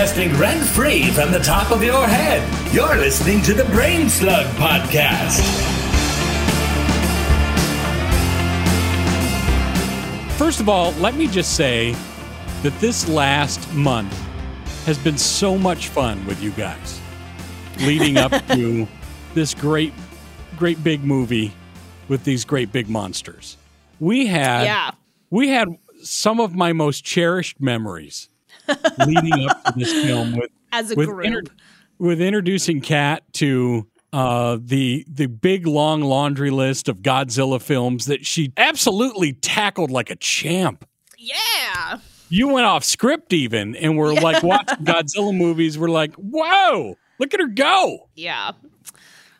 broadcasting rent free from the top of your head. You're listening to the Brain Slug Podcast. First of all, let me just say that this last month has been so much fun with you guys leading up to this great, great big movie with these great big monsters. We had, Yeah. we had some of my most cherished memories leading up to this film with As a with, group. inter- with introducing Kat to uh, the the big long laundry list of Godzilla films that she absolutely tackled like a champ. yeah. You went off script even, and we're like watching Godzilla movies. We're like, whoa, look at her go! Yeah.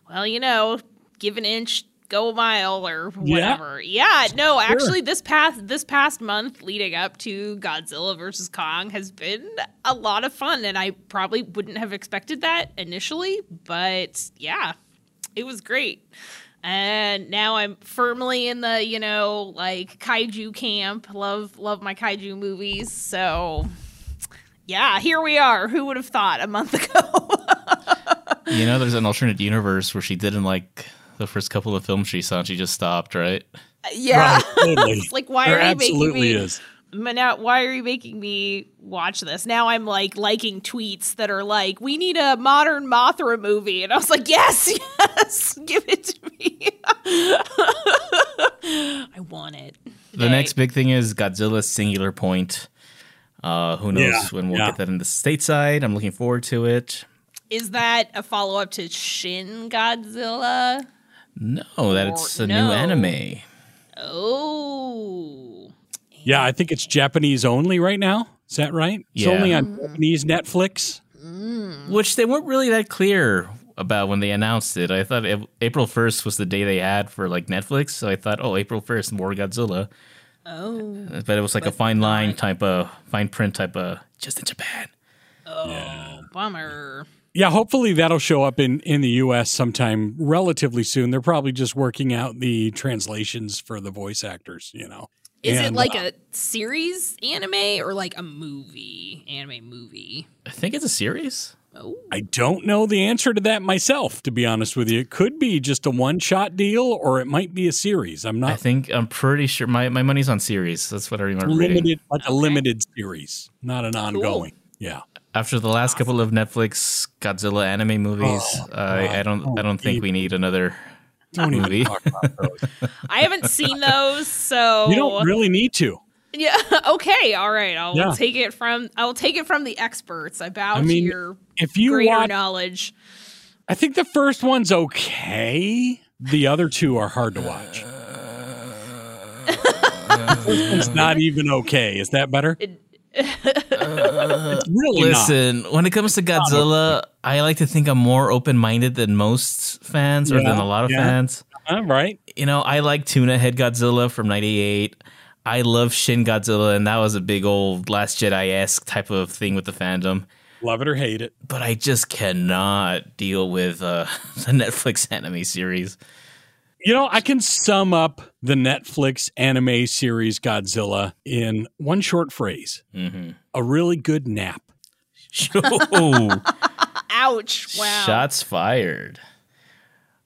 Well, you know, give an inch, go a mile, or whatever. Yeah. no, actually, this past this past month leading up to Godzilla versus Kong has been a lot of fun, and I probably wouldn't have expected that initially, but yeah, it was great. And now I'm firmly in the you know like kaiju camp. Love love my kaiju movies. So yeah, here we are. Who would have thought a month ago? You know, there's an alternate universe where she didn't like the first couple of films she saw and she just stopped, right? Yeah. Right, totally. it's like why there are you making me is. but now why are you making me watch this? Now I'm like liking tweets that are like, we need a modern Mothra movie. And I was like, Yes, yes, give it to me. I want it. The next big thing is Godzilla Singular Point. Uh, who knows Yeah, when we'll yeah. get that in the stateside? I'm looking forward to it. is that a follow up to Shin Godzilla? No, that it's a no. new anime. Oh. Yeah, I think it's Japanese only right now. Is that right? It's Yeah. only on Japanese Netflix. Which they weren't really that clear about when they announced it. I thought April 1st was the day they had for like Netflix. So I thought, oh, April 1st, more Godzilla. Oh. But it was like a fine line type of, fine print type of, just in Japan. Oh, bummer. Yeah, hopefully that'll show up in in the U.S. sometime relatively soon. They're probably just working out the translations for the voice actors. You know, Is it like uh, a series anime or like a movie? Anime movie. I think it's a series. Oh. I don't know the answer to that myself. To be honest with you, it could be just a one shot deal, or it might be a series. I'm not. I think, I'm pretty sure my, my money's on series. That's what I remember reading. limited, like a limited series, not an ongoing. Yeah, After the last couple of Netflix Godzilla anime movies, Oh, I, I don't I don't think we need another don't even movie. talk about those. I haven't seen those, so You don't really need to. Yeah. Okay. All right. I'll Yeah. take it from. I'll take it from the experts. I bow I mean, to your If you greater watch, knowledge. I think the first one's okay. The other two are hard to watch. It's not even okay. Is that better? it's really not. Listen, when it comes to Godzilla, I like to think I'm more open minded than most fans or than a lot of yeah. fans. All right. You know, I like Tuna Head Godzilla from '98. I love Shin Godzilla, and that was a big old Last Jedi esque type of thing with the fandom. Love it or hate it. But I just cannot deal with uh, the Netflix anime series. You know, I can sum up the Netflix anime series Godzilla in one short phrase hmm a really good nap. Ooh, Ouch! Wow. shots fired.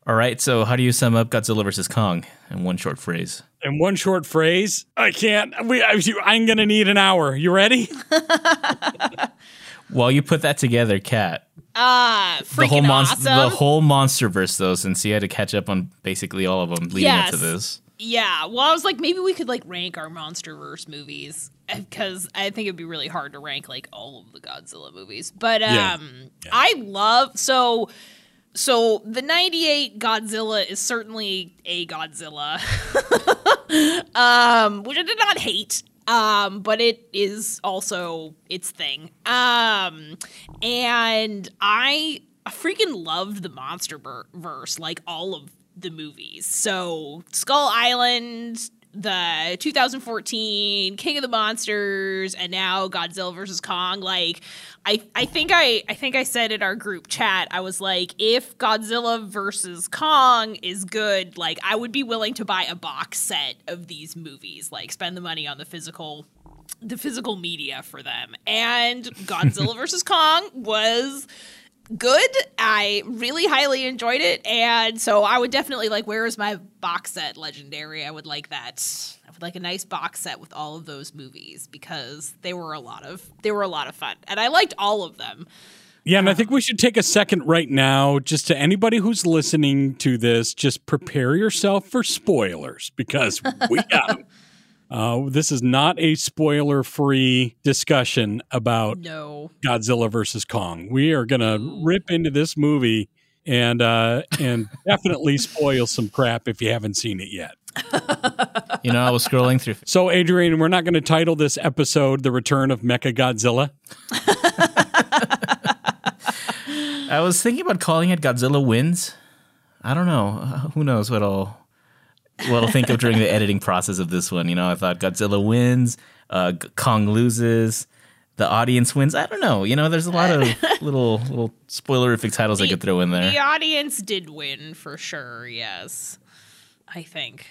All right, so how do you sum up Godzilla versus Kong in one short phrase? In one short phrase, I can't. We, I, I'm going to need an hour. You ready? While you put that together, Kat, Ah, freaking the whole monster, awesome. the whole MonsterVerse, though, since you had to catch up on basically all of them leading Yes. up to this. yeah. Well, I was like, maybe we could like rank our MonsterVerse movies because I think it'd be really hard to rank like all of the Godzilla movies. But um, Yeah. I love so. So the 98 Godzilla is certainly a Godzilla. um, which I did not hate. Um, but it is also its thing. Um, and I freaking loved the monster ver- verse, like all of the movies. So Skull Island, the 2014 King of the Monsters, and now Godzilla versus Kong. Like, I, I think I, I think I said in our group chat, I was like, if Godzilla versus Kong is good, like I would be willing to buy a box set of these movies, like spend the money on the physical the physical media for them. And Godzilla vs. Kong was good. I really highly enjoyed it. And so I would definitely like, where is my box set legendary? I would like that. I would like a nice box set with all of those movies because they were a lot of they were a lot of fun. And I liked all of them. Yeah, and I uh, think we should take a second right now, just to anybody who's listening to this, just prepare yourself for spoilers because we got them. Uh, this is not a spoiler-free discussion about No. Godzilla versus Kong. We are gonna rip into this movie and uh, and definitely spoil some crap if you haven't seen it yet. You know, I was scrolling through. So, Adrian, we're not going to title this episode "The Return of Mecha Godzilla." I was thinking about calling it Godzilla Wins. I don't know. Uh, who knows what I'll I'll think of during the editing process of this one. You know, I thought Godzilla wins, uh, Kong loses, the audience wins. I don't know. You know, there's a lot of little little spoilerific titles I could throw in there. The audience did win for sure, yes. I think.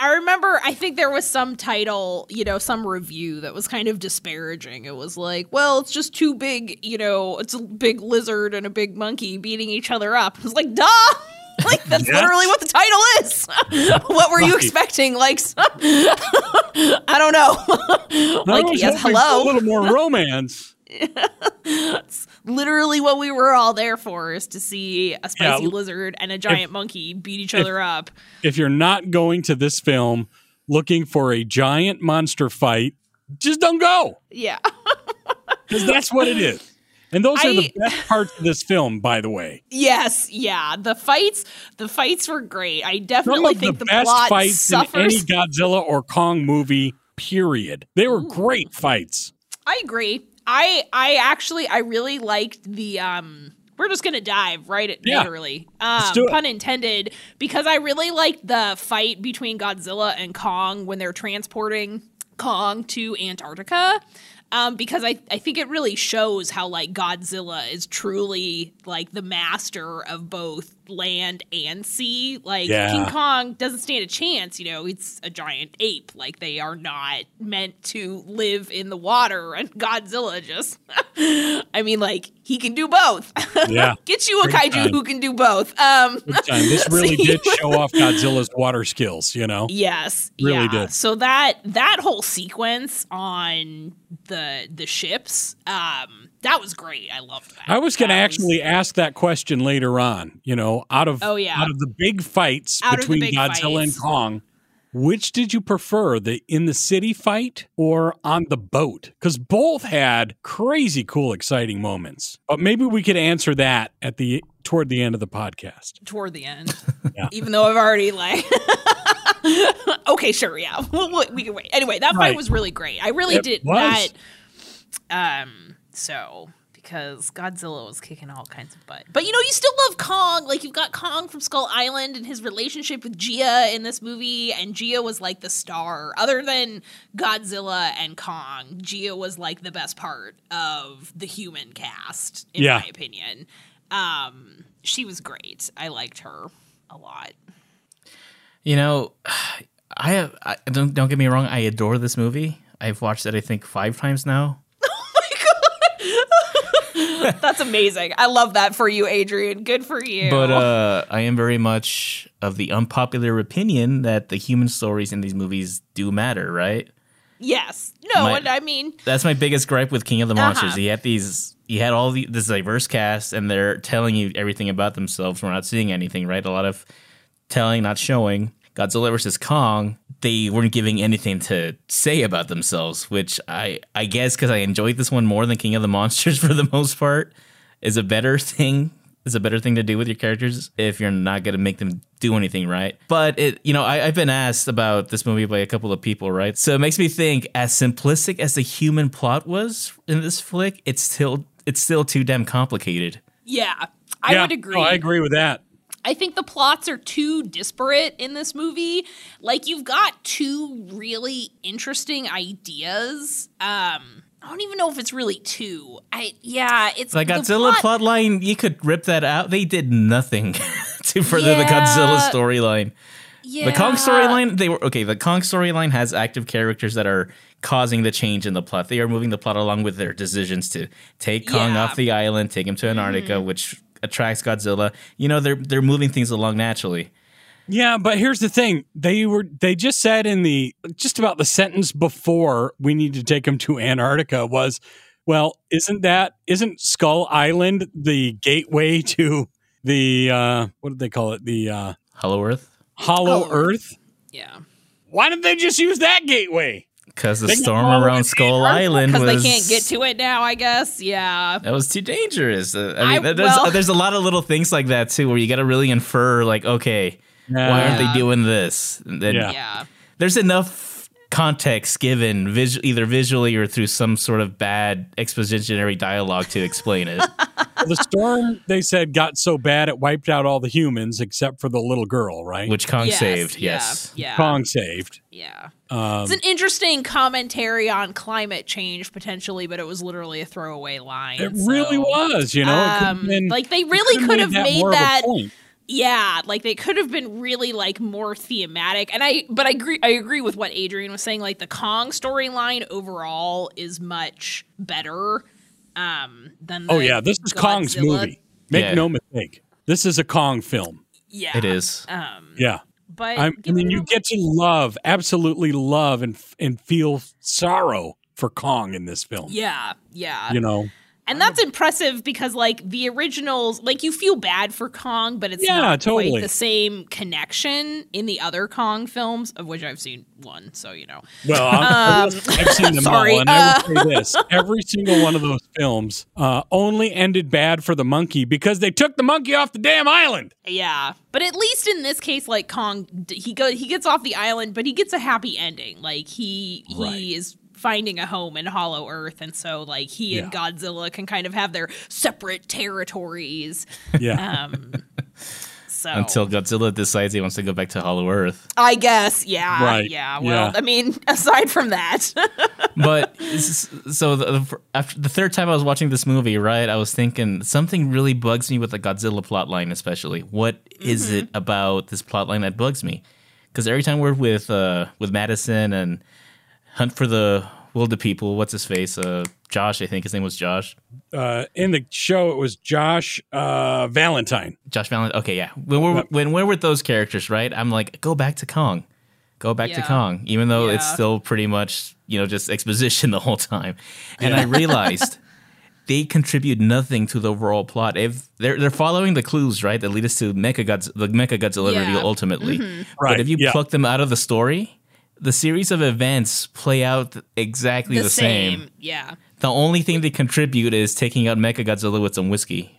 I remember I think there was some title, you know, some review that was kind of disparaging. It was like, well, it's just too big, you know, it's a big lizard and a big monkey beating each other up. I was like, duh! Like that's Yes. literally what the title is. what were you expecting? Like, I don't know. Like, yes, hello. a little more romance. That's literally what we were all there for is to see a spicy Yeah. lizard and a giant monkey beat each other up. if you're not going to this film looking for a giant monster fight, just don't go Yeah. because that's what it is. And those are the best parts of this film, by the way. yes, yeah. The fights the fights were great. I definitely of the, think the, best plot fights in any. Godzilla or Kong movie, period. They were great fights. I agree. I I actually I really liked the um we're just gonna dive right at Yeah. literally. Um pun intended, because I really liked the fight between Godzilla and Kong when they're transporting Kong to Antarctica. Um, because I, I think it really shows how like Godzilla is truly like the master of both land and sea. Like Yeah. King Kong doesn't stand a chance, you know, it's a giant ape. Like they are not meant to live in the water and Godzilla just I mean like he can do both. Yeah. Get you a kaiju time. who can do both. Um This really you did show off Godzilla's water skills, you know? Yes, Really yeah. did. So that that whole sequence on the the ships, um, that was great. I loved that. I was going to actually ask that question later on. You know, out of Oh, yeah. out of the big fights Out between big Godzilla and. Kong, which did you prefer, the in the city fight or on the boat? Because both had crazy cool, exciting moments. But maybe we could answer that at the toward the end of the podcast. toward the end. Yeah. Even though I've already like. okay, sure, yeah. We can wait. Anyway, that Right. fight was really great. I really It did was. that. Um. So because Godzilla was kicking all kinds of butt, but you know, you still love Kong. Like you've got Kong from Skull Island and his relationship with Gia in this movie, and Gia was like the star. Other than Godzilla and Kong, Gia was like the best part of the human cast, in Yeah. my opinion. Um, she was great. I liked her a lot. You know, I have. I, don't don't get me wrong. I adore this movie. I've watched it. I think five times now. That's amazing. I love that for you, Adrian. Good for you. But uh, I am very much of the unpopular opinion that the human stories in these movies do matter, right? yes, no, My- and I mean, That's my biggest gripe with King of the Monsters. Uh-huh. He had these, he had all the, this diverse cast, and they're telling you everything about themselves. We're not seeing anything, right? A lot of telling, not showing. Godzilla versus Kong, they weren't giving anything to say about themselves, which I, I guess because I enjoyed this one more than King of the Monsters for the most part, is a better thing. Is a better thing to do with your characters if you're not going to make them do anything right. But it, you know, I, I've been asked about this movie by a couple of people, right? So it makes me think, as simplistic as the human plot was in this flick, it's still it's still too damn complicated. yeah, I Yeah, would agree. no, I agree with that. I think the plots are too disparate in this movie. Like you've got two really interesting ideas. Um I don't even know if it's really two. I yeah, it's The the Godzilla plot- plot line, you could rip that out. They did nothing to further the Yeah. Godzilla storyline. yeah. The Kong storyline, they were okay. The Kong storyline has active characters that are causing the change in the plot. They are moving the plot along with their decisions to take Kong Yeah. off the island, take him to Antarctica, which attracts Godzilla. You know, they're they're moving things along naturally. Yeah, but here's the thing. They were they just said in the just about the sentence before we need to take them to Antarctica was, well, isn't that isn't Skull Island the gateway to the uh what did they call it? The uh Hollow Earth, Hollow Oh. Earth? Yeah. Why didn't they just use that gateway? Because the They storm all the way around Skull Island Because was they can't get to it now, I guess. Yeah. That was too dangerous. Uh, I mean, I- there's well- there's a lot of little things like that too, where you got to really infer, like, okay, why aren't they doing this? And then Yeah. Yeah. there's enough context given, vis- either visually or through some sort of bad expositionary dialogue to explain it. the storm they said got so bad it wiped out all the humans except for the little girl, right? Which Kong Yes, saved, yeah, yes. Yeah. Kong saved. Yeah. Um, It's an interesting commentary on climate change potentially, but it was literally a throwaway line. it so- really was, you know. it could have Um, been, like they really could've made more of a that point. Yeah like they could have been really like more thematic and i but i agree i agree with what adrian was saying like the kong storyline overall is much better um than the Oh yeah, this is Kong's movie. Make Yeah. no mistake. This is a Kong film. yeah It is. um Yeah. but I'm, I mean, you get to love, absolutely love, and and feel sorrow for Kong in this film. yeah yeah You know, and that's impressive because like the originals like you feel bad for kong but it's Yeah, not totally. quite the same connection in the other kong films of which i've seen one so you know well, I'm, I've seen them Um, sorry, all, and I uh, will say this: every single one of those films uh, only ended bad for the monkey because they took the monkey off the damn island. Yeah, but at least in this case, like Kong, he go he gets off the island, but he gets a happy ending. Like he he Right. is finding a home in Hollow Earth, and so like he and Godzilla can kind of have their separate territories. Yeah, Um, so Until Godzilla decides he wants to go back to Hollow Earth. I guess, yeah, Right, yeah. Well, yeah. I mean, aside from that, But so the, the, after the third time I was watching this movie, right, I was thinking something really bugs me with the Godzilla plotline, especially. What is Mm-hmm. it about this plotline that bugs me? Because every time we're with uh, with Madison and Hunt for the Wilderpeople, what's his face? Uh, Josh, I think his name was Josh. uh, in the show it was Josh uh, Valentine. Josh Valentine. Okay, yeah. When we're when we're with those characters, right? I'm like, go back to Kong, go back to Kong, even though it's still pretty much you know just exposition the whole time. And I realized they contribute nothing to the overall plot. If they're they're following the clues, right, that lead us to Mecha Godz- the Mecha Godzilla Yeah. reveal ultimately. Right, But if you yeah. pluck them out of the story. The series of events play out exactly the, the, same. same. Yeah, The only thing they contribute is taking out Mecha Godzilla with some whiskey.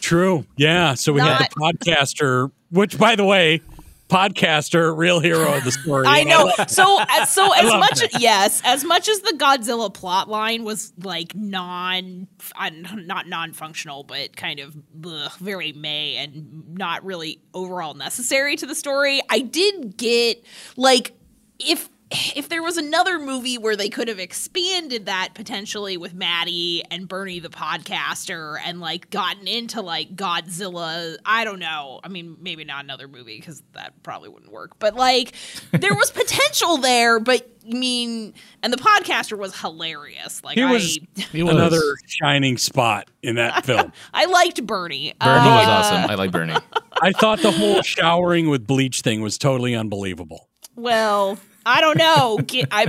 True. Yeah. So we had Not- the podcaster, which, by the way, podcaster, real hero of the story. I know. So, as, so as much yes, as much as the Godzilla plot line was like non, uh, not non-functional, but kind of ugh, very may and not really overall necessary to the story. I did get like if if there was another movie where they could have expanded that potentially with Maddie and Bernie the podcaster and like gotten into like Godzilla, I don't know. I mean, maybe not another movie because that probably wouldn't work. But like, there was potential there. But I mean, and the podcaster was hilarious. Like, He I, was was. another shining spot in that film. I liked Bernie. Bernie was Uh, awesome. I like Bernie. I thought the whole showering with bleach thing was totally unbelievable. Well, I don't know. Get- I,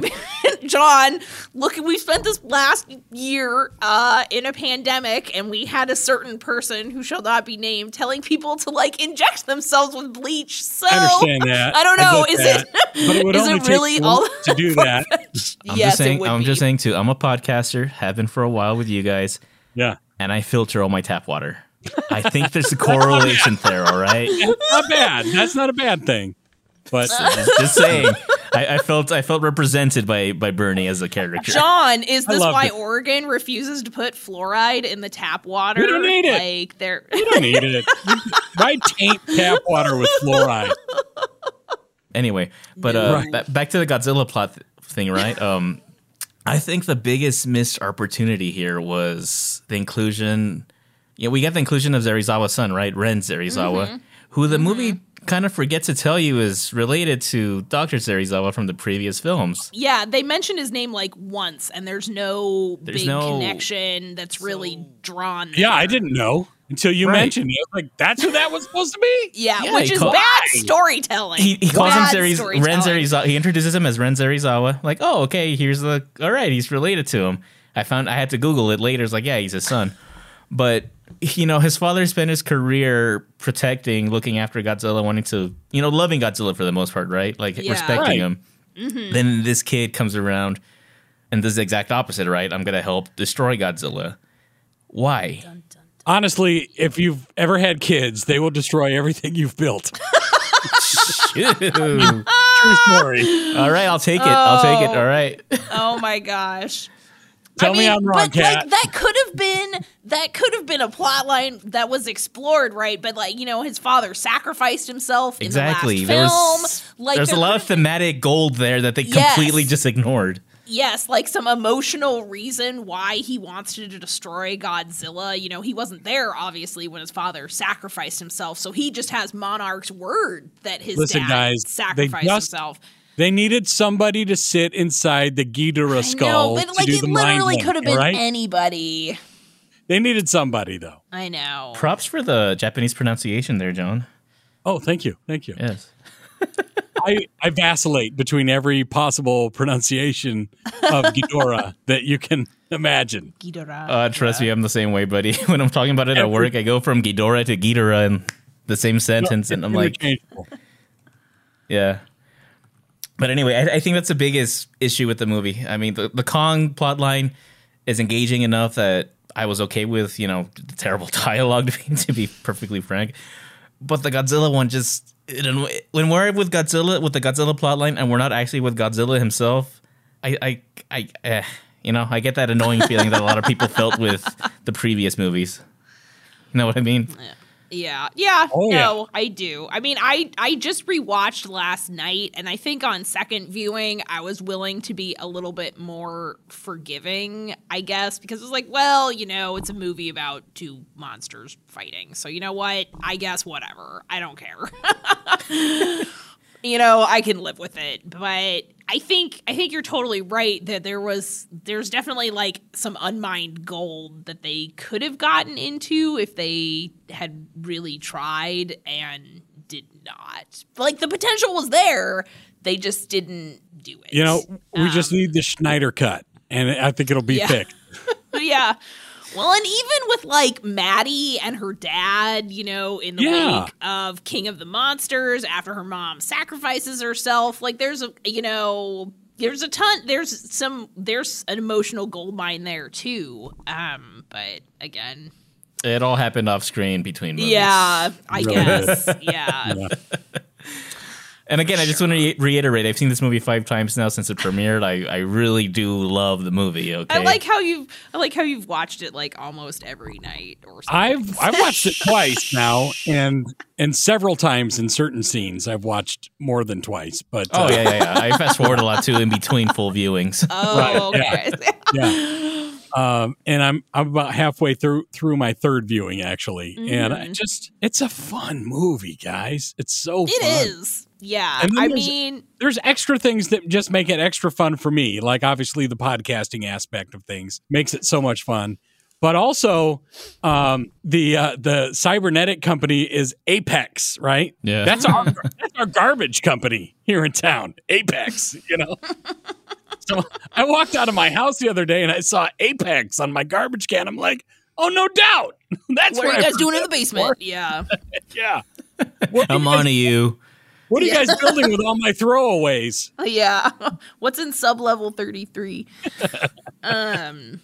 John, look, we spent this last year uh, in a pandemic, and we had a certain person who shall not be named telling people to like inject themselves with bleach. So I understand that. I don't know. get Is that. it? But it would is only it really all to do that? I'm yes, just saying. it would I'm be. just saying too. I'm a podcaster. Have been for a while with you guys, Yeah. and I filter all my tap water. I think there's a correlation there. All right. Not bad. That's not a bad thing. But Just saying. I, I felt I felt represented by by Bernie as a character. John, is this why it. Oregon refuses to put fluoride in the tap water? We don't need it. Like they're you don't need it. Why taint tap water with fluoride? Anyway, but uh, ba- back to the Godzilla plot th- thing, right? Um, I think the biggest missed opportunity here was the inclusion. Yeah, we got the inclusion of Serizawa's son, right? Ren Serizawa, who the movie kind of forget to tell you is related to Dr. Serizawa from the previous films. Yeah, they mentioned his name like once, and there's no There's big no- connection that's really drawn. Yeah, I didn't know until you Right. mentioned it. Like, that's who that was supposed to be? Yeah, Yeah, which is call- bad storytelling. He, he calls him Bad Seriz- storytelling. Ren Serizawa. He introduces him as Ren Serizawa. Like, oh, okay, here's the. All right, he's related to him. I found I had to Google it later. It's like, yeah, he's his son. But you know, his father spent his career protecting, looking after Godzilla, wanting to, you know, loving Godzilla for the most part, right? Like Yeah. respecting Right. him. Mm-hmm. Then this kid comes around and does the exact opposite, right? I'm gonna help destroy Godzilla. Why? Honestly, if you've ever had kids, they will destroy everything you've built. Ew. True story. All right, I'll take it. I'll take it. Oh. All right. oh my gosh. Tell I me mean, I'm wrong, but Kat. like that could have been that could have been a plot line that was explored, right? But like you know, his father sacrificed himself Exactly. in the There last film. was like there's a lot of thematic gold there that they Yes. completely just ignored. yes, like some emotional reason why he wants to destroy Godzilla. You know, he wasn't there obviously when his father sacrificed himself, so he just has Monarch's word that his Listen, dad guys, they sacrificed just- himself. They needed somebody to sit inside the Ghidorah skull know, but to do it the mind literally could have been right? anybody. They needed somebody though. I know. Props for the Japanese pronunciation there, John. Oh, thank you, thank you. Yes. I, I vacillate between every possible pronunciation of Ghidorah that you can imagine. Ghidorah. Uh, trust me, I'm the same way, buddy. When I'm talking about it at work, I go from Ghidorah to Ghidorah in the same sentence, and I'm like, yeah. But anyway, I, I think that's the biggest issue with the movie. I mean, the, the Kong plotline is engaging enough that I was okay with, you know, the terrible dialogue, to be, to be perfectly frank. But the Godzilla one just, it, when we're with Godzilla, with the Godzilla plotline, and we're not actually with Godzilla himself, I, I, I, eh, you know, I get that annoying feeling that a lot of people felt with the previous movies. You know what I mean? Yeah, yeah, Oh, no, I do. I mean, I I just rewatched last night, and I think on second viewing, I was willing to be a little bit more forgiving, I guess, because it was like, well, you know, it's a movie about two monsters fighting, so you know what? I guess whatever. I don't care. you know, I can live with it, but I think I think you're totally right that there was there's definitely like some unmined gold that they could have gotten into if they had really tried and did not. Like the potential was there, they just didn't do it. You know, we just Um, need the Snyder cut, and I think it'll be Yeah. picked. yeah. Well, and even with like Maddie and her dad, you know, in the Yeah. wake of King of the Monsters, after her mom sacrifices herself, like there's a, you know, there's a ton, there's some, there's an emotional gold mine there too. Um, but again, It all happened off screen between movies. yeah, I Really? guess, yeah. And again, I just want to reiterate: I've seen this movie five times now since it premiered. I, I really do love the movie. Okay, I like how you've, I like how you've watched it like almost every night or something. I've I've watched it twice now, and and several times in certain scenes I've watched more than twice. But Oh uh, yeah, yeah, yeah. I fast forward a lot too in between full viewings. oh, Right, okay. yeah. Um, and I'm I'm about halfway through through my third viewing actually, and Mm-hmm. I just it's a fun movie, guys. It's so It fun. is. Yeah. And then I there's- mean, There's extra things that just make it extra fun for me, like obviously the podcasting aspect of things makes it so much fun. But also, um, the uh, the cybernetic company is Apex, right? Yeah. that's our that's our garbage company here in town, Apex. You know. so I walked out of my house the other day and I saw Apex on my garbage can. I'm like, oh, no doubt. That's what are you guys heard doing in the that basement? Yeah. before. Yeah. What I'm you guys, on to you. What are you guys building with all my throwaways? yeah. What's in sub level 33? um,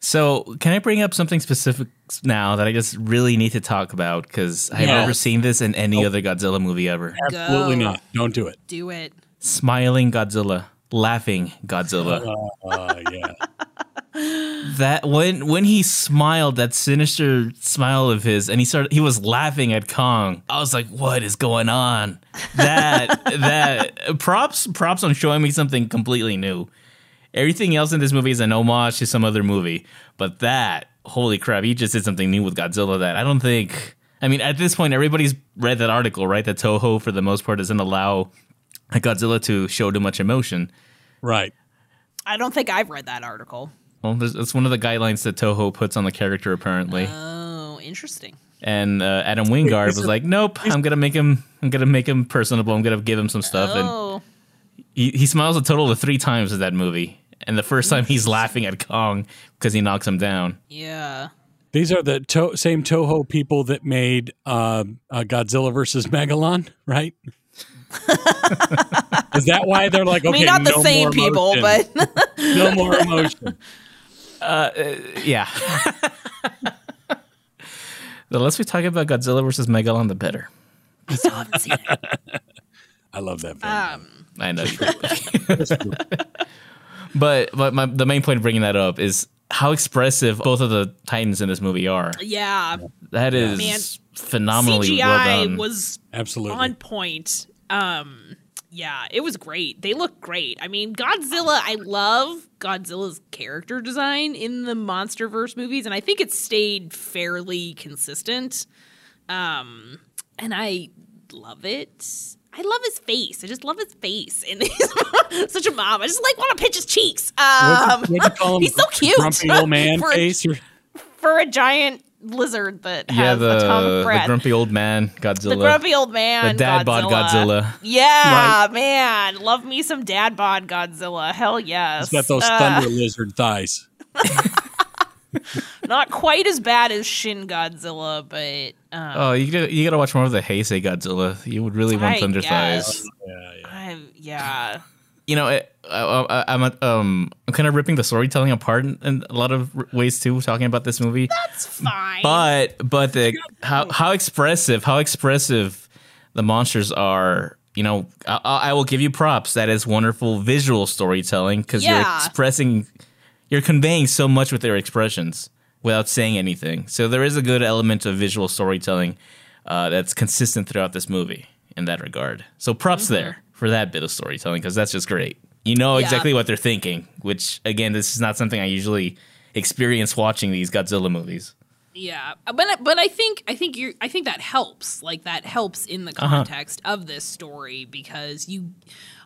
So, can I bring up something specific now that I just really need to talk about because I've Yeah. never seen this in any other Godzilla movie ever? Absolutely Go. not. Don't do it. do it. Smiling Godzilla, laughing Godzilla. Uh, yeah. That when when he smiled that sinister smile of his and he started he was laughing at Kong I was like what is going on that that props props on showing me something completely new everything else in this movie is an homage to some other movie but that holy crap he just did something new with Godzilla that I don't think I mean, at this point, everybody's read that article, right? That Toho, for the most part, doesn't allow Godzilla to show too much emotion. Right. I don't think I've read that article. Well, it's one of the guidelines that Toho puts on the character, apparently. Oh, interesting. and uh, Adam Wingard was like, "Nope, I'm gonna make him. I'm gonna make him personable. I'm gonna give him some stuff." And Oh, he, he smiles a total of three times in that movie. And the first time he's laughing at Kong because he knocks him down. yeah. These are the to- same Toho people that made uh, uh, Godzilla versus Megalon, right? Is that why they're like, okay, I mean, not the no same more people, but no more emotion? Yeah. the less we talk about Godzilla versus Megalon, the better. I still haven't seen it. I love that film. Um, I know. but but my, the main point of bringing that up is how expressive both of the Titans in this movie are. yeah, That is Man, phenomenally CGI well done. was Absolutely. on point. Um, yeah, it was great. They look great. I mean, Godzilla. I love Godzilla's character design in the MonsterVerse movies, and I think it stayed fairly consistent. Um, and I love it. I love his face. I just love his face. And he's such a mom. I just like want to pinch his cheeks. Um, What'd what'd you call him? he's so cute. Grumpy old man For a- face. Or, for a giant lizard that yeah, has the, atomic the breath. grumpy old man Godzilla. The grumpy old man. The dad bod Godzilla. Yeah, man. Love me some dad bod Godzilla. Hell yes. he's got those Uh, thunder lizard thighs. not quite as bad as Shin Godzilla, but um, Oh, you gotta, you gotta watch more of the Heisei Godzilla. You would really want I thunder guess. thighs. Yeah, yeah. I, yeah. You know, it, I, I'm um I'm kind of ripping the storytelling apart in, in a lot of ways too, talking about this movie. That's fine. But but the how how expressive how expressive the monsters are. You know, I, I will give you props. That is wonderful visual storytelling because you're expressing, you're conveying so much with their expressions without saying anything. So there is a good element of visual storytelling uh, that's consistent throughout this movie in that regard. So props there for that bit of storytelling because that's just great. You know Mm-hmm. Yeah. exactly what they're thinking, which again, this is not something I usually experience watching these Godzilla movies. Yeah, but but I think I think you I think that helps. Like that helps in the Uh-huh. context of this story because you,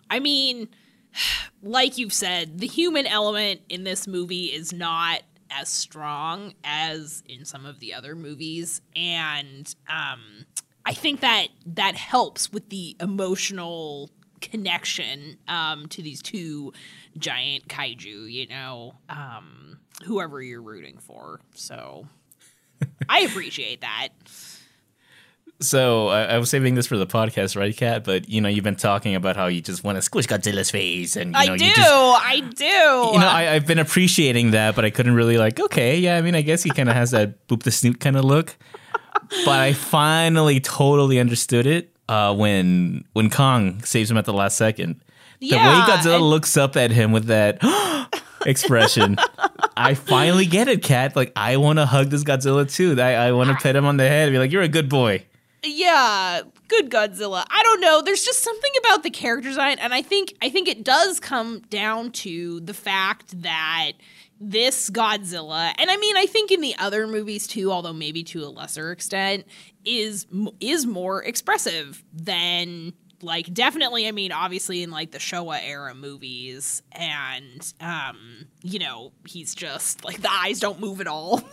I mean, like you've said, the human element in this movie is not as strong as in some of the other movies, and um, I think that that helps with the emotional connection um, to these two giant kaiju. You know, um, whoever you're rooting for. So. I appreciate that. So I, I was saving this for the podcast, right, Kat? But you know, you've been talking about how you just want to squish Godzilla's face, and you know, I do. you just I do. you know, I, I've been appreciating that, but I couldn't really like. Okay, yeah, I mean, I guess he kind of has that boop the snoot kind of look. But I finally totally understood it uh, when when Kong saves him at the last second. The way Godzilla and- looks up at him with that expression, I finally get it, Kat. Like I want to hug this Godzilla too. I, I want to pet him on the head and be like, "You're a good boy." yeah, good Godzilla. I don't know. There's just something about the character design, and I think I think it does come down to the fact that this Godzilla, and I mean, I think in the other movies too, although maybe to a lesser extent, is is more expressive than like definitely i mean obviously in like the showa era movies and um you know he's just like the eyes don't move at all.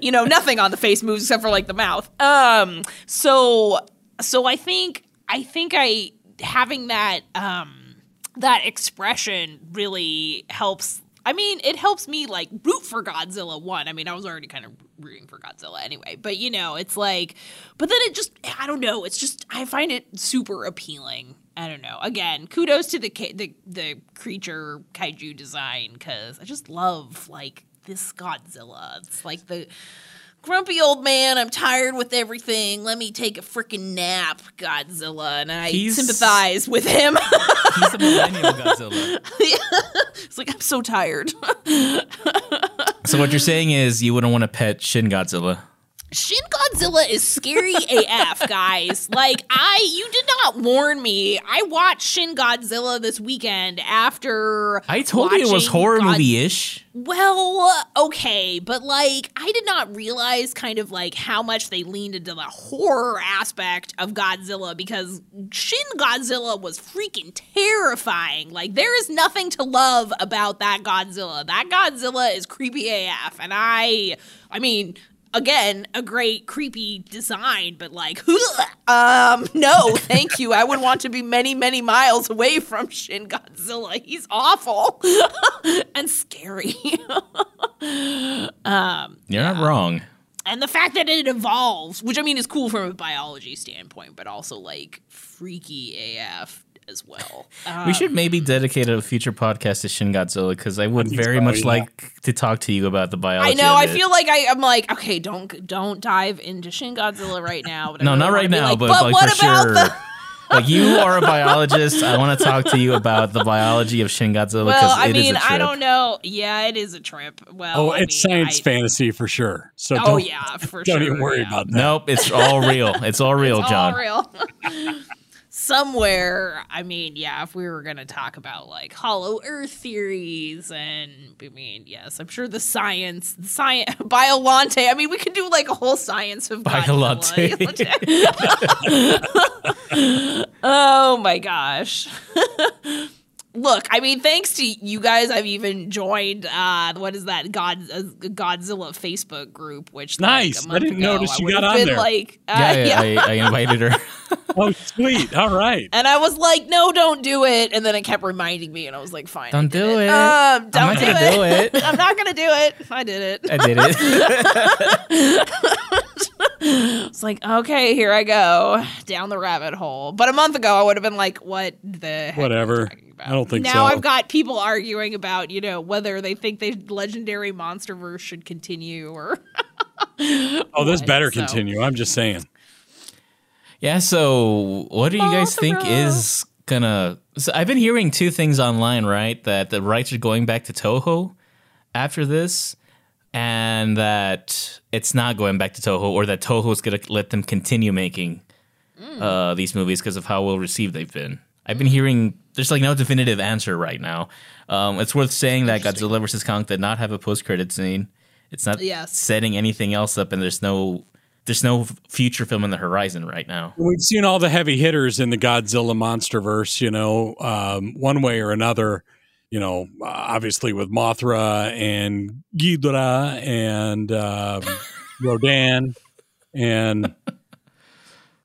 You know nothing on the face moves except for like the mouth. Um so so i think i think i having that um that expression really helps I mean, it helps me like root for Godzilla one. I mean, I was already kind of rooting for Godzilla anyway, but you know, it's like, but then it just, I don't know, it's just, I find it super appealing. I don't know. Again, kudos to the the the creature kaiju design because I just love like this Godzilla. It's like the grumpy old man. I'm tired with everything. Let me take a freaking nap, Godzilla, and I He's- sympathize with him. He's the millennial Godzilla. it's like I'm so tired. So what you're saying is you wouldn't want to pet Shin Godzilla. Shin Godzilla is scary AF, guys. Like I you did not warn me. I watched Shin Godzilla this weekend after I told you it was horror God- movie ish. Well, okay, but like I did not realize kind of like how much they leaned into the horror aspect of Godzilla because Shin Godzilla was freaking terrifying. Like there is nothing to love about that Godzilla. That Godzilla is creepy AF and I I mean Again, a great creepy design, but like, um, no, thank you. I would want to be many, many miles away from Shin Godzilla. He's awful and scary. You're not wrong. and the fact that it evolves, which I mean is cool from a biology standpoint, but also like freaky AF as well. Um, we should maybe dedicate a future podcast to Shin Godzilla because I would very so, much yeah. like to talk to you about the biology. I know. of I it. feel like I, I'm like, okay, don't don't dive into Shin Godzilla right now. But no, really not right now, like, but, but like what for about sure. the? like you are a biologist. I want to talk to you about the biology of Shin Godzilla Well, I it is mean, a trip. I don't know. Yeah, it is a trip. Well, Oh, I it's mean, science I- fantasy for sure. So Oh don't, yeah, for don't sure. even worry yeah. about that. Nope, it's all real. It's all real, It's John. all real. Somewhere, I mean, yeah, if we were going to talk about like hollow earth theories and I mean, yes, I'm sure the science, the science, Biolante, I mean, we could do like a whole science of Biolante. Oh my gosh. Look, I mean, thanks to you guys, I've even joined uh what is that God uh, Godzilla Facebook group, which Nice. a I month didn't ago, notice you got have on been there. Like, uh, Yeah, yeah, I, I invited her. Oh, sweet. All right. and I was like, no, don't do it. And then it kept reminding me, and I was like, fine. Don't do it. Um, don't not do, it. do it. I'm not going to do it. I did it. I did it. It's like, okay, here I go down the rabbit hole. But a month ago, I would have been like, what the heck Whatever. I don't think now so. Now I've got people arguing about, you know, whether they think the legendary monsterverse should continue or. Oh, this What? better So- continue. I'm just saying. Yeah, so what do you guys think is gonna so I've been hearing two things online, right? That the rights are going back to Toho after this and that it's not going back to Toho or that Toho is gonna let them continue making uh, these movies because of how well received they've been. I've been hearing there's like no definitive answer right now. Um, it's worth saying that Godzilla vs. Kong did not have a post credit scene. It's not Yes. setting anything else up, and there's no there's no future film on the horizon right now. We've seen all the heavy hitters in the Godzilla MonsterVerse, you know, um, one way or another. You know, uh, obviously with Mothra and Ghidorah and um, Rodan and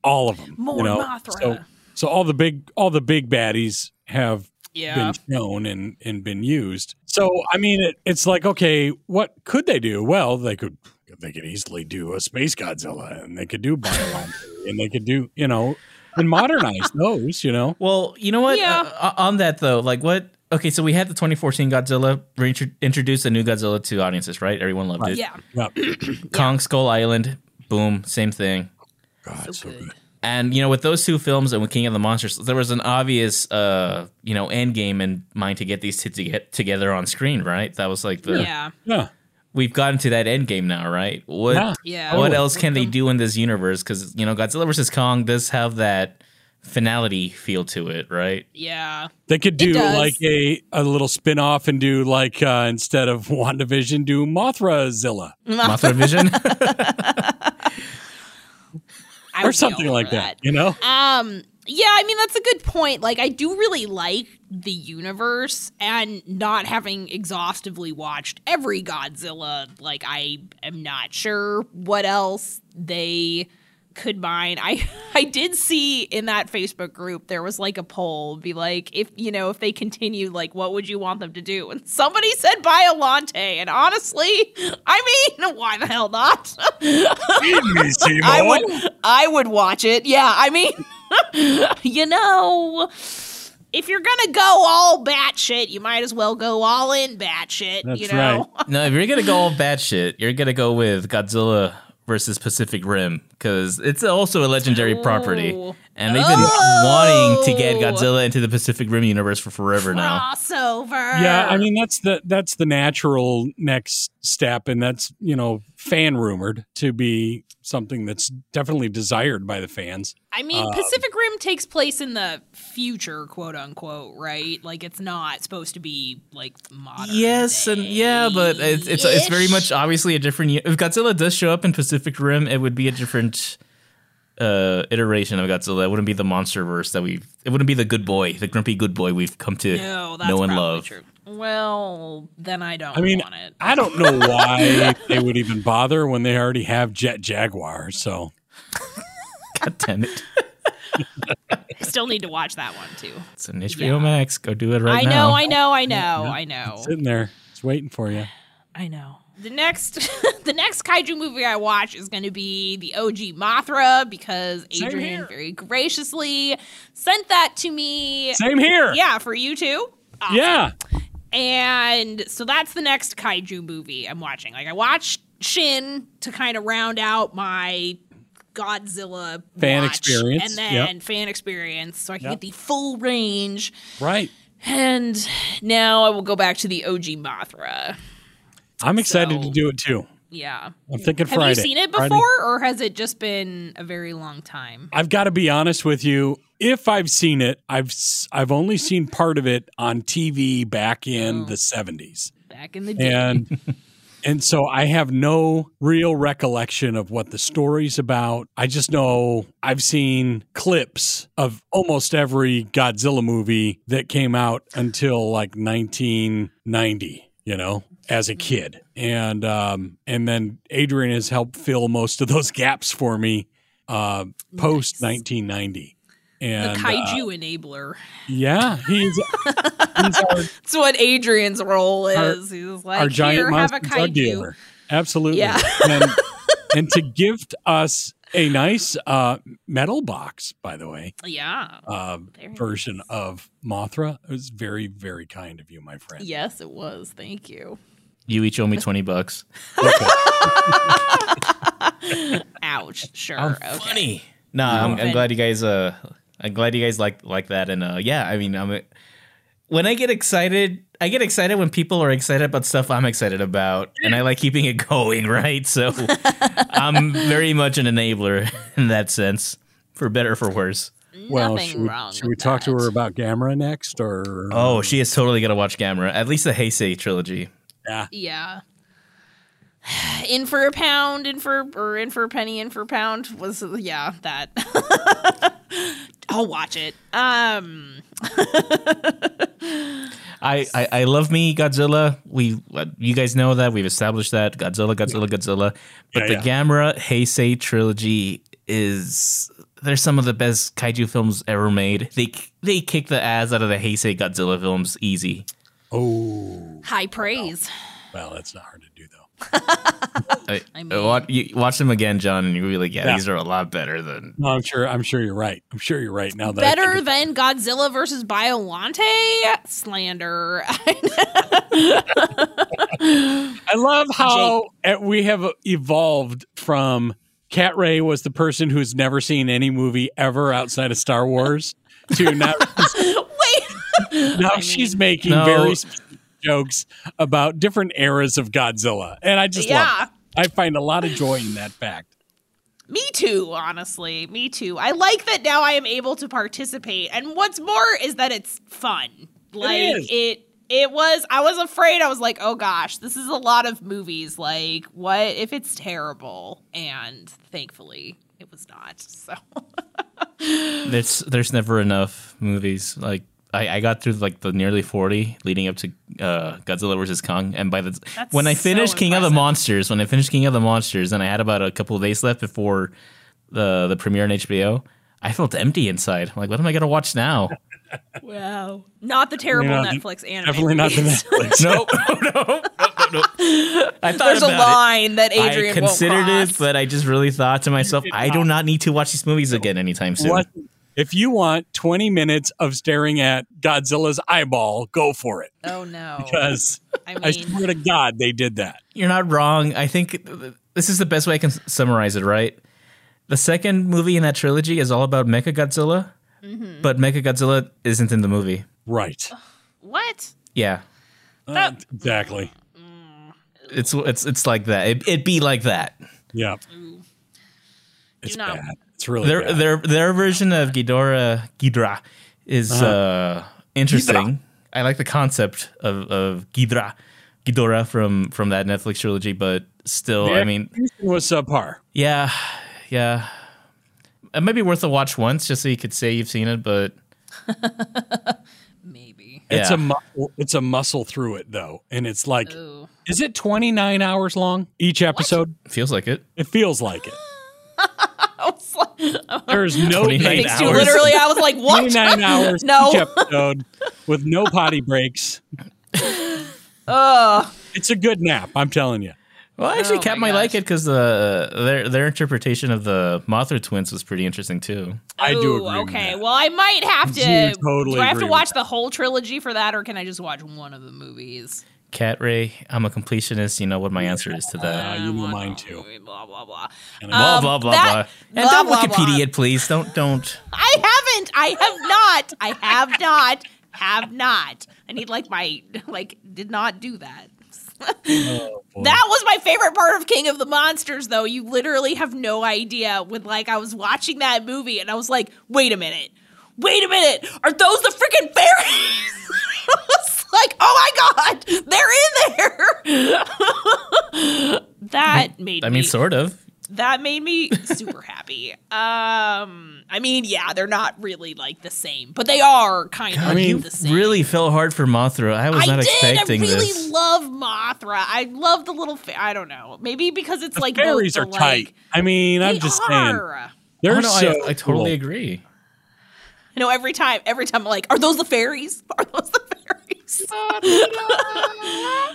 all of them. More you know? Mothra. So, so all the big, all the big baddies have Yeah. been shown and and been used. So I mean, it, it's like okay, what could they do? Well, they could they could easily do a space Godzilla, and they could do Biolante, and they could do you know and modernize those. You know, Well, you know what? Yeah. Uh, on that though, like what? Okay, so we had the 2014 Godzilla reintro- introduced a new Godzilla to audiences, right? Everyone loved it. Yeah. yeah. Kong Skull Island, boom, same thing. God, so good. And you know, with those two films and with King of the Monsters, there was an obvious, uh, you know, end game in mind to get these two to get together on screen, right? That was like the Yeah. Yeah, we've gotten to that end game now, right? What Yeah. Yeah. what Totally. else can they do in this universe? Because you know, Godzilla versus Kong does have that finality feel to it, right? Yeah. they could do like a a little spin off and do like uh, instead of WandaVision, do Mothra Zilla Mothra Vision. Or something like over that. You know, Um, yeah, I mean that's a good point. Like I do really like the universe and not having exhaustively watched every Godzilla, like I am not sure what else they could mine. I I did see in that Facebook group there was like a poll be like if you know if they continue like what would you want them to do? And somebody said Biolante and honestly, I mean, why the hell not? I would I would watch it. Yeah, I mean, you know, if you're gonna go all batshit, you might as well go all in batshit. That's you know, no, if you're gonna go all bad shit, you're gonna go with Godzilla versus Pacific Rim because it's also a legendary property, Oh. and they've been wanting to get Godzilla into the Pacific Rim universe for forever now. Crossover. Yeah, I mean that's the that's the natural next step, and that's you know fan rumored to be something that's definitely desired by the fans. I mean, Um, Pacific Rim takes place in the future, quote unquote, right? Like it's not supposed to be like modern. Yes, and yeah, but it's it's, it's very much obviously a different. If Godzilla does show up in Pacific Rim, it would be a different uh, iteration of Godzilla. It wouldn't be the monster verse that we. It wouldn't be the good boy, the grumpy good boy we've come to No, that's know and love. true. Well, then I don't I mean, want it. I don't know why they would even bother when they already have Jet Jaguar. So God damn it! I still need to watch that one too. It's an HBO Yeah. Max. Go do it right I now. I know, I know, I know, I know. It's sitting there, it's waiting for you. I know. The next the next kaiju movie I watch is going to be the OG Mothra because Adrian very graciously sent that to me. Same here. Yeah, for you too. Awesome. Yeah. And so that's the next kaiju movie I'm watching. Like I watched Shin to kind of round out my Godzilla Fan watch, experience, and then yep. fan experience, so I can Yep. get the full range. Right. And now I will go back to the OG Mothra. I'm excited So- to do it too. Yeah. I'm thinking Have Friday. you seen it Friday. before, or has it just been a very long time? I've got to be honest with you. If I've seen it, I've I've only seen part of it on TV back in Oh. the 70s. Back in the day. And and so I have no real recollection of what the story's about. I just know I've seen clips of almost every Godzilla movie that came out until like 1990, you know, as a kid. And um and then Adrian has helped fill most of those gaps for me uh post 1990. the And uh, kaiju enabler. yeah, he's he's our That's what Adrian's role is. He's like, our giant have a drug kaiju. dealer. Absolutely. Yeah. and, and to gift us a nice uh, metal box, by the way, Yeah. uh, version nice. of Mothra. It was very, very kind of you, my friend. Yes, it was. Thank you. You each owe me twenty bucks. Ouch. Sure. I'm okay. funny. No, I'm, I'm glad you guys. Uh, I'm glad you guys like like that. And uh, yeah, I mean, I'm when I get excited, I get excited when people are excited about stuff I'm excited about, and I like keeping it going. Right, so I'm very much an enabler in that sense, for better or for worse. Well, Nothing should we, wrong should we with talk to her about Gamera next? Or Oh, she is totally gonna watch Gamera. At least the Heisei trilogy. Yeah. Yeah. In for a pound, in for or in for a penny, in for a pound was yeah that. I'll watch it. Um, I, I, I love me Godzilla. We uh, you guys know that we've established that Godzilla, Godzilla, Godzilla. But Yeah, the yeah. Gamera Heisei trilogy is they're some of the best kaiju films ever made. They they kick the ass out of the Heisei Godzilla films easy. Oh, high praise. well, that's not hard to do, though. I, I mean- watch, you, watch them again, John, and you'll be like, yeah, Yeah. these are a lot better than. No, I'm sure. I'm sure you're right. I'm sure you're right. Now that Better think than Godzilla versus Biolante slander. I love how uh, we have evolved from Cat Ray was the person who's never seen any movie ever outside of Star Wars to now, Wait, now I she's mean- making No. very specific jokes about different eras of Godzilla. And I just love Yeah. it. I find a lot of joy in that fact. Me too, honestly. Me too. I like that now I am able to participate. And what's more is that it's fun. Like is. it it was I was afraid. I was like, "Oh gosh, this is a lot of movies. Like, what if it's terrible?" And thankfully, it was not. So, There's there's never enough movies. Like I, I got through like the nearly forty leading up to uh, Godzilla versus Kong, and by the That's when I so finished King of the. Monsters, when I finished King of the Monsters, and I had about a couple of days left before the the premiere on HBO, I felt empty inside. I'm like, what am I gonna watch now? wow. Not the terrible Yeah, Netflix anime. Definitely not the. Netflix. no, no, no, no, no. I thought There's a about line that. Adrian I considered won't it, but I just really thought to myself, I do not. not need to watch these movies again anytime soon. What if you want 20 minutes of staring at Godzilla's eyeball? Go for it, Oh no. because I I swear to God they did that. You're not wrong. I think this is the best way I can summarize it, right? The second movie in that trilogy is all about Mecha Godzilla, Mm-hmm. but Mecha Godzilla isn't in the movie. Right. What? Yeah, Uh, exactly. it's it's it's like that. It, it'd be like that. Yeah. It's not- bad. It's really Their bad. their their version of Ghidorah Ghidra is Uh-huh. uh, interesting. I like the concept of of Ghidra Ghidorah from from that Netflix trilogy, but still, I mean, Houston was subpar. yeah, yeah. It might be worth a watch once just so you could say you've seen it, but Maybe. It's Yeah. a muscle, it's a muscle through it though, and it's like, Ooh. is it twenty nine hours long each episode? feels like it. It feels like it. I was like, There's no 29 pace. thanks literally, I was like, what? 29 hours No. each episode with no potty breaks. Ugh. It's a good nap, I'm telling you. Well, I actually, Oh Cat my might like it because the their their interpretation of the Mothra twins was pretty interesting too. I do Ooh, agree with okay. that. Well, I might have to. do totally do I have to watch that. the whole trilogy for that, or can I just watch one of the movies? Cat Ray, I'm a completionist. You know what my answer is to that. Uh, you know One mine too. movie, Blah blah blah. blah Um, blah blah that- blah. And blah, don't blah, Wikipedia blah. it, please. Don't don't. I haven't. I have not. I have not. Have not. I need like my like did not do that. Oh. That was my favorite part of King of the Monsters, though. You literally have no idea. When like I was watching that movie, and I was like, "Wait a minute, wait a minute, are those the freaking fairies?" I like, "Oh my god, they're in there!" that made me I me mean, sort of. that made me super happy. Um, I mean, yeah, they're not really like the same, but they are kind of I mean, you the same. really fell hard for Mothra. I was I not did. Expecting this. I really this. love Mothra. I love the little. Fa- I don't know. Maybe because it's The like fairies both are the, tight. Like, I mean, I'm they just saying. are. They're Oh, no, so I, I totally cool. agree. Know, every time, every time, I'm like, are those the fairies? Are those the fairies?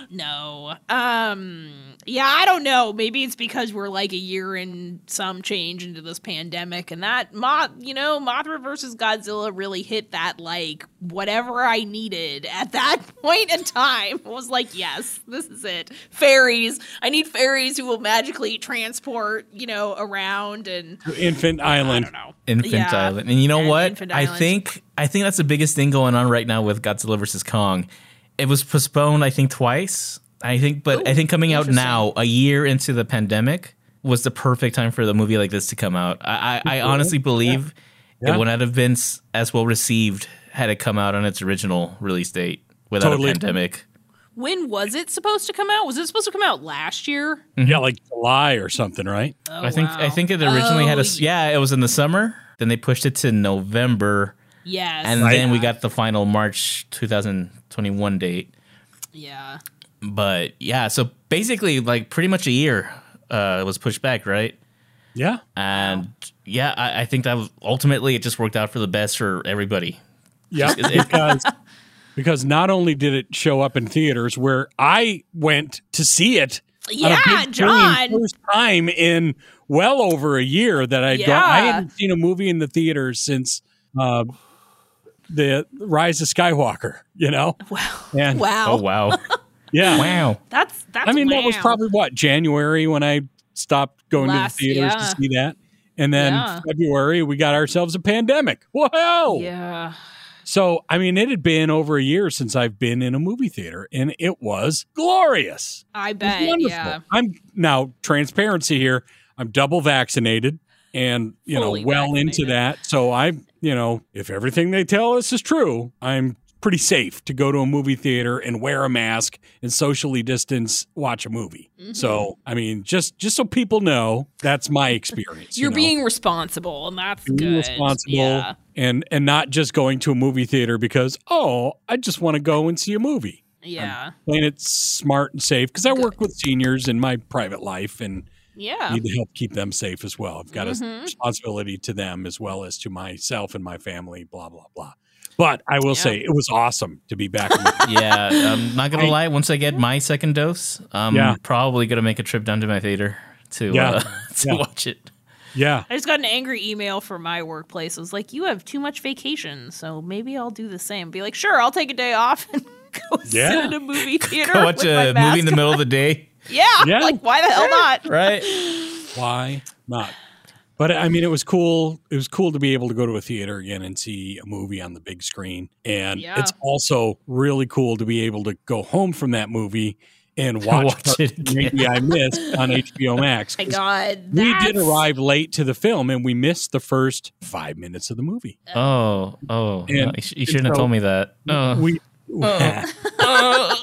no. Um. Yeah, I don't know. Maybe it's because we're like a year and some change into this pandemic, and that Moth, you know, Mothra versus Godzilla really hit that like whatever I needed at that point in time. I was like, yes, this is it. Fairies. I need fairies who will magically transport, you know, around and Infant I Island. don't know. Infant Yeah. Island, and you know And what? I think I think that's the biggest thing going on right now with Godzilla versus Kong. It was postponed, I think, twice. I think, but I think coming out now, a year into the pandemic, was the perfect time for the movie like this to come out. I, I, I honestly believe Yeah. it would not have been as well received had it come out on its original release date without Totally. a pandemic. When was it supposed to come out? Was it supposed to come out last year? Mm-hmm. Yeah, like July or something, right? Oh, I think wow. I think it originally had a oh, yeah, it was in the summer. Then they pushed it to November, Yes. and then we got the final March 2021 date. Yeah. But yeah, so basically, like pretty much a year uh, was pushed back, right? Yeah. And yeah, I, I think that was, ultimately it just worked out for the best for everybody. Yeah, It- it- because because not only did it show up in theaters where I went to see it, Yeah, big screen, John. first time in well over a year that I'd gone. I Yeah. hadn't seen a movie in the theaters since uh, the Rise of Skywalker. You know, Wow. and Wow. Oh wow, yeah, wow! That's that's I mean, that was probably what January when I stopped going Last- to the theaters yeah. to see that, and then Yeah. February we got ourselves a pandemic. Whoa! Yeah. So, I mean, it had been over a year since I've been in a movie theater, and it was glorious. I It was bet. wonderful. Yeah. I'm now transparency here. I'm double vaccinated, and you Fully know, well into that. So I, you know, if everything they tell us is true, I'm pretty safe to go to a movie theater and wear a mask and socially distance watch a movie. Mm-hmm. So, I mean, just just so people know, that's my experience. you You're know? being responsible, and that's being good. responsible Yeah. and and not just going to a movie theater because oh I just want to go and see a movie. Yeah. Playing it smart and safe because I work with seniors in my private life and Yeah. need to help keep them safe as well. I've got a Mhm. responsibility to them as well as to myself and my family. Blah blah blah. But I will Yeah. say it was awesome to be back. Yeah, I'm not gonna I- lie. Once I get my second dose, I'm Yeah. probably gonna make a trip down to my theater to Yeah. uh, to Yeah. watch it. yeah, I just got an angry email from my workplace. It was like, "You have too much vacation, so maybe I'll do the same." Be like, "Sure, I'll take a day off and go Yeah. sit in a movie theater." Go watch with my a movie in the middle of the day, Yeah, Yeah. like why the hell not? right? why not? But I mean, it was cool. It was cool to be able to go to a theater again and see a movie on the big screen. And Yeah. it's also really cool to be able to go home from that movie and watch, Watch it maybe I missed on HBO Max. My God, We did that's- arrive late to the film and we missed the first five minutes of the movie. Uh, oh, oh, And- no, you, sh- you shouldn't have told me that. Oh. We. Uh. Uh.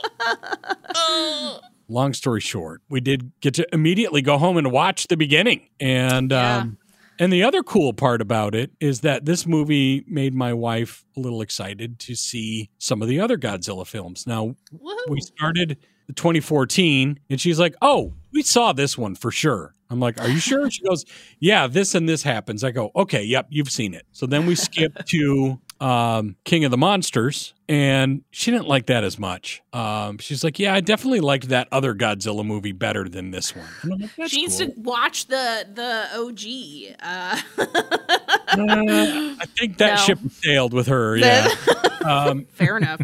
Long story short, we did get to immediately go home and watch the beginning. And Yeah. um, and the other cool part about it is that this movie made my wife a little excited to see some of the other Godzilla films. Now Woohoo. we started the 2014 and she's like, "Oh, we saw this one for sure." I'm like, "Are you sure?" She goes, "Yeah, this and this happens." I go, "Okay, yep, you've seen it." So then we skip to um, King of the Monsters, and she didn't like that as much. Um, she's like, "Yeah, I definitely liked that other Godzilla movie better than this one." Like, She needs cool." to watch the the OG. Uh, Uh, I think that No. ship sailed with her. Yeah. um, fair enough.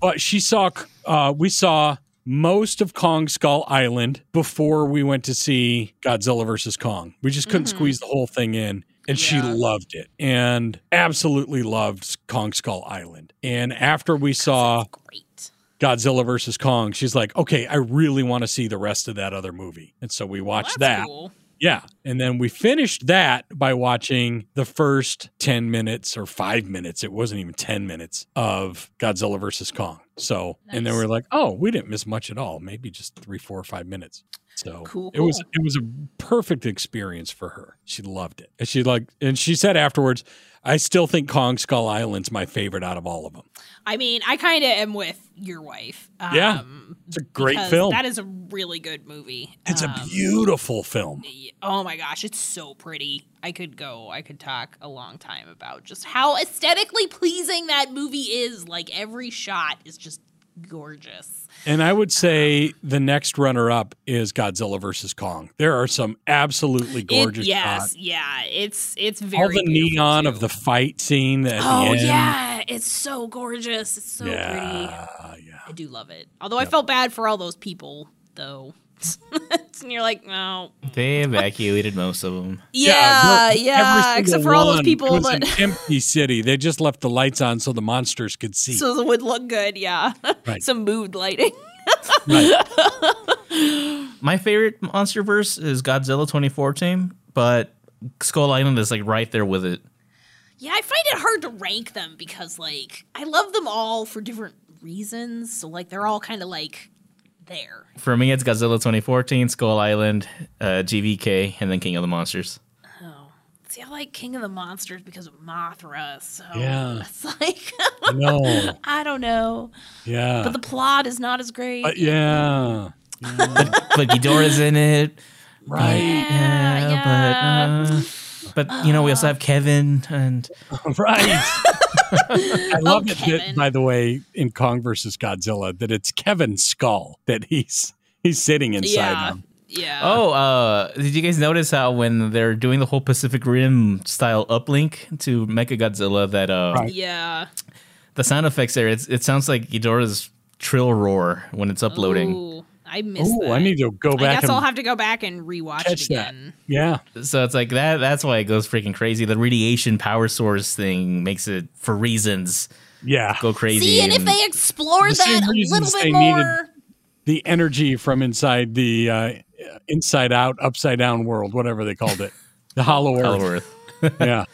but she saw uh, we saw most of Kong Skull Island before we went to see Godzilla versus Kong. We just couldn't squeeze the whole thing in. And she Mm-hmm. Loved it and absolutely loved Kong Skull Island. And after we saw Great. Godzilla versus Kong, she's like, okay, I really want to see the rest of that other movie. And so we watched That's that. cool. Yeah. And then we finished that by watching the first 10 minutes or five minutes. It wasn't even 10 minutes of Godzilla versus Kong. So, and then Nice. we're like, oh, we didn't miss much at all. Maybe just three, four, or five minutes. So Cool, it was it was a perfect experience for her. She loved it. And she like and she said afterwards, I still think Kong Skull Island's my favorite out of all of them. I mean, I kind of am with your wife. Um, Yeah, It's a great film. That is a really good movie. it's a Um, beautiful film. Oh my gosh, it's so pretty. I could go, I could talk a long time about just how aesthetically pleasing that movie is. Like every shot is just gorgeous. And I would say the next runner up is Godzilla versus Kong. There are some absolutely It- gorgeous yes, shots. yeah, it's it's very All the neon too. of the fight scene at Oh yeah, it's so gorgeous. It's so pretty. yeah, yeah. I do love it. Although I felt bad for all those people though. and you're like, no. They evacuated most of them. Yeah, but yeah. Except for all those people it was that an empty city. They just left the lights on so the monsters could see. so it would look good, yeah. Right. Some mood lighting. right. My favorite monster verse is Godzilla 2014, but Skull Island is like right there with it. Yeah, I find it hard to rank them because like I love them all for different reasons. So like they're all kind of like there. For me, it's Godzilla 2014, Skull Island, uh, GVK, and then King of the Monsters. Oh. See, I like King of the Monsters because of Mothra. So Yeah. it's like No. I don't know. Yeah. But the plot is not as great. Uh, yeah. But but Ghidorah's in it. Right. Yeah, yeah. but uh, but you know we also have Kevin and Right. I love it that, by the way, in Kong versus Godzilla, that it's Kevin's skull that he's he's sitting inside yeah. of. Yeah. oh, uh, did you guys notice how when they're doing the whole Pacific Rim style uplink to Mecha Godzilla that uh Right. Yeah. the sound effects there it's, it sounds like Ghidorah's trill roar when it's uploading. Ooh, I missed Oh. I need to go back. I guess and I'll have to go back and rewatch catch it that. Yeah. So it's like that. That's why it goes freaking crazy. The radiation power source thing makes it for reasons Yeah. go crazy. See, and if they explore The that a reasons little they bit needed- more, The energy from inside the uh, inside out, upside down world, whatever they called it. The hollow earth. Hollow Earth. Yeah.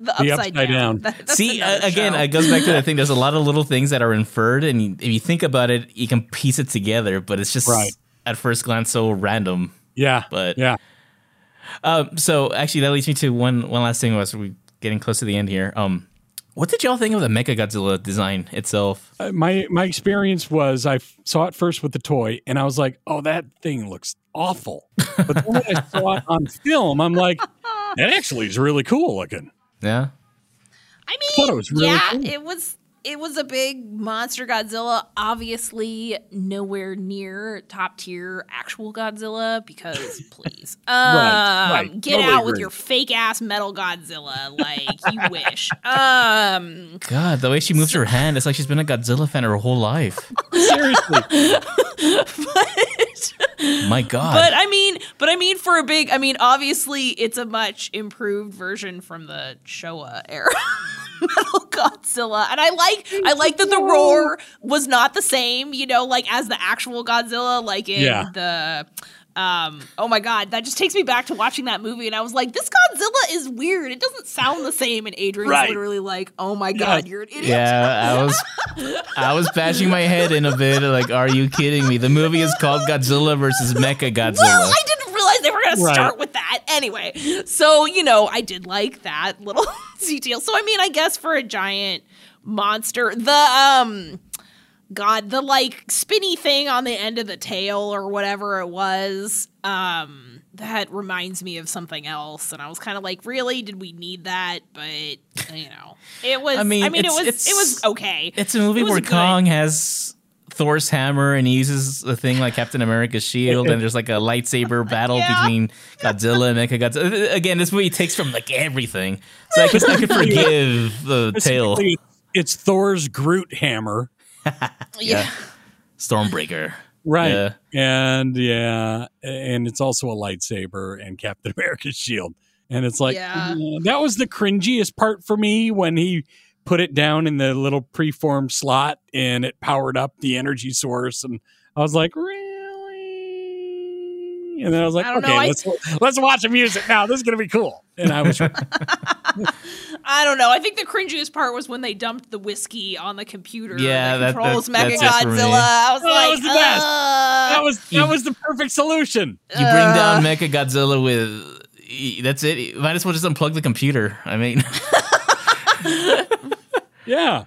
The The upside, upside down. down. That- See, uh, again, it goes back to the thing. There's a lot of little things that are inferred, and you, if you think about it, you can piece it together. But it's just Right. at first glance so random. Yeah. But- yeah. Um, so actually, that leads me to one one last thing. Was we getting close to the end here? Um, what did y'all think of the Mecha Godzilla design itself? Uh, my my experience was I f- saw it first with the toy and I was like, "Oh, that thing looks awful." But then when I saw it on film, I'm like, "That actually is really cool looking." Yeah, I thought mean, it was really yeah, cool. it was it was a big monster Godzilla. Obviously, nowhere near top tier actual Godzilla because please, um, right. get Totally out with your fake ass metal Godzilla like you wish. Um, God, the way she moves her hand, it's like she's been a Godzilla fan her whole life. Seriously. but My God, but I mean, but I mean, for for a big. I mean, obviously, it's a much improved version from the Showa era. Metal Godzilla, and I like I like that the roar was not the same, you know, like as the actual Godzilla, like in Yeah. the um oh my god that just takes me back to watching that movie and i was like this godzilla is weird it doesn't sound the same and adrian's Right. literally like oh my god you're an idiot Yeah, I was I was bashing my head in a bit. Like, are you kidding me? The movie is called Godzilla versus Mecha Godzilla. well i didn't realize they were gonna Right. start with that anyway so you know i did like that little detail so i mean i guess for a giant monster the um god the like spinny thing on the end of the tail or whatever it was um that reminds me of something else and i was kind of like really did we need that but you know it was i I mean, mean, it was it was okay It's a movie It was where good. Kong has Thor's hammer and he uses a thing like Captain America's shield, and there's like a lightsaber battle Yeah. between Godzilla and Mecha Godzilla. Again, this movie takes from like everything, so I could, I could forgive the tail. It's Thor's Groot hammer. yeah Stormbreaker. Right. Yeah. And yeah, and it's also a lightsaber and Captain America's shield. And it's like Yeah. that was the cringiest part for me when he put it down in the little preformed slot and it powered up the energy source and I was like, "Really?" And then I was like, I "Okay, know, let's let's watch the music now. This is going to be cool." And I was I don't know. I think the cringiest part was when they dumped the whiskey on the computer Yeah, that that- controls that- Mega that's it. Godzilla. I was Oh, that was the best. "Uh." that was that was the perfect solution. You bring down Mecha Godzilla with. That's it. You Might as well just unplug the computer. I mean, Yeah.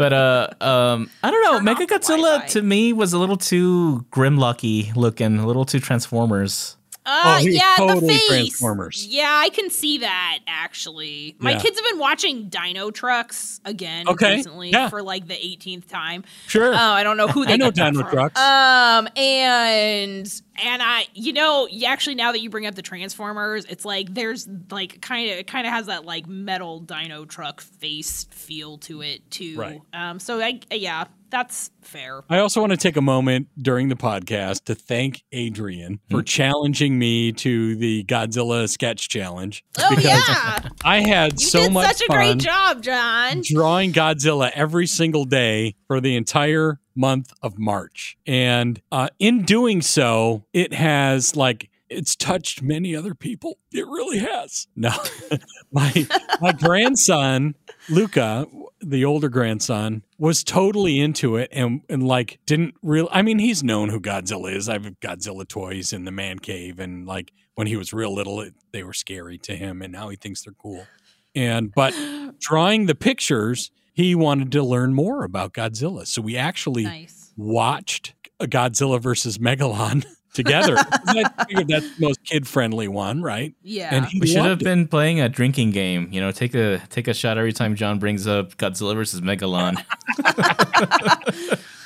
But uh, um, I don't know. Turn off Godzilla to me was a little too Grimlocky looking, a little too Transformers. Uh, Oh, yeah, the face. Transformers. Yeah, I can see that actually. My Yeah. kids have been watching Dinotrux again Okay, recently yeah. for like the 18th time. Sure. Oh, I don't know who they I know Dino from. Trucks. Um, and and I, you know, you actually now that you bring up the Transformers, it's like there's like kind of it kind of has that like metal Dino Truck face feel to it too. Right. Um, so I yeah, that's fair. I also want to take a moment during the podcast to thank Adrian Hmm. for challenging me to the Godzilla sketch challenge. Oh yeah, I had you so did much such a fun great job, John. drawing Godzilla every single day for the entire month of March. And uh, in doing so, it has like it's touched many other people. It really has. No, my my grandson Luca, the older grandson, was totally into it and and like didn't real. I mean, he's known who Godzilla is. I have Godzilla toys in the man cave, and like when he was real little, it, they were scary to him, and now he thinks they're cool. And but drawing the pictures, he wanted to learn more about Godzilla. So we actually Nice. watched a Godzilla versus Megalon together. I figured that's the most kid friendly one, right? Yeah. And We should have it. been playing a drinking game. You know, take a take a shot every time John brings up Godzilla versus Megalon.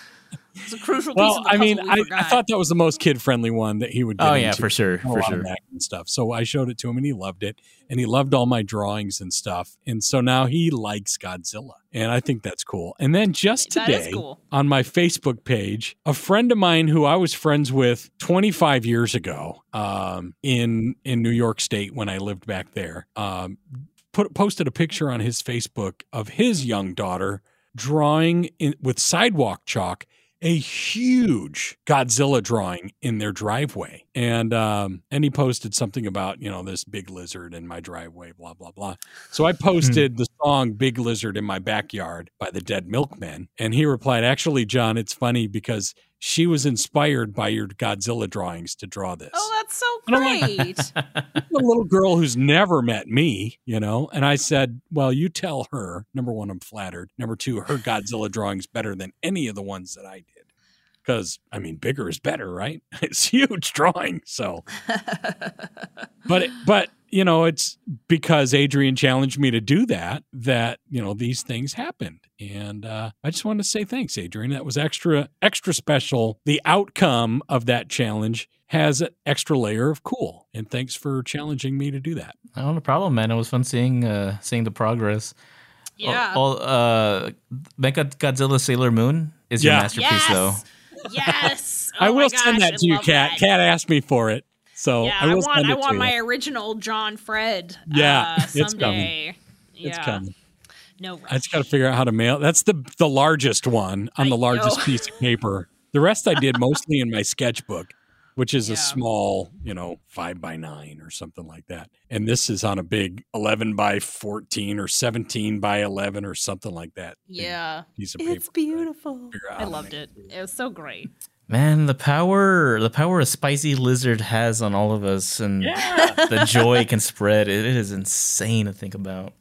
it's a crucial piece Well, of the I mean, I, I thought that was the most kid friendly one that he would. Get oh yeah, into. for sure, for sure. and stuff. So I showed it to him and he loved it. And he loved all my drawings and stuff. And so now he likes Godzilla. And I think that's cool. And then just today cool. on my Facebook page, a friend of mine who I was friends with 25 years ago um, in in New York State when I lived back there, um, put posted a picture on his Facebook of his young daughter drawing in, with sidewalk chalk a huge Godzilla drawing in their driveway. And um and he posted something about, you know, this big lizard in my driveway, blah, blah, blah. So I posted the song Big Lizard in My Backyard by the Dead Milkmen. And he replied, Actually, John, it's funny because she was inspired by your Godzilla drawings to draw this. Oh, that's so And I'm like- great. a little girl who's never met me, you know? And I said, Well, you tell her, number one, I'm flattered. Number two, her Godzilla drawing's better than any of the ones that I did. Because, I mean, bigger is better, right? It's huge drawing. So, but, it- but, you know, it's because Adrian challenged me to do that, that, you know, these things happened. And uh, I just wanted to say thanks, Adrian. That was extra, extra special. The outcome of that challenge has an extra layer of cool. And thanks for challenging me to do that. Oh, no problem, man. It was fun seeing uh, seeing the progress. yeah. All, all, uh, Mecha Godzilla Sailor Moon is your masterpiece, yes. though. Yes. I Oh my will gosh, send that I to you, love Kat. that. Kat asked me for it. So Yeah, I, I, want send I want you. my original John Fred. Yeah, uh, it's coming. someday. It's coming. No rush. I just got to figure out how to mail. That's the the largest one on I the largest know. piece of paper. The rest I did mostly in my sketchbook, which is Yeah. a small, you know, five by nine or something like that. And this is on a big eleven by fourteen or seventeen by eleven or something like that. yeah. piece of paper. It's beautiful. I loved it. It was so great. Man, the power the power a spicy lizard has on all of us and the joy can spread, it is insane to think about.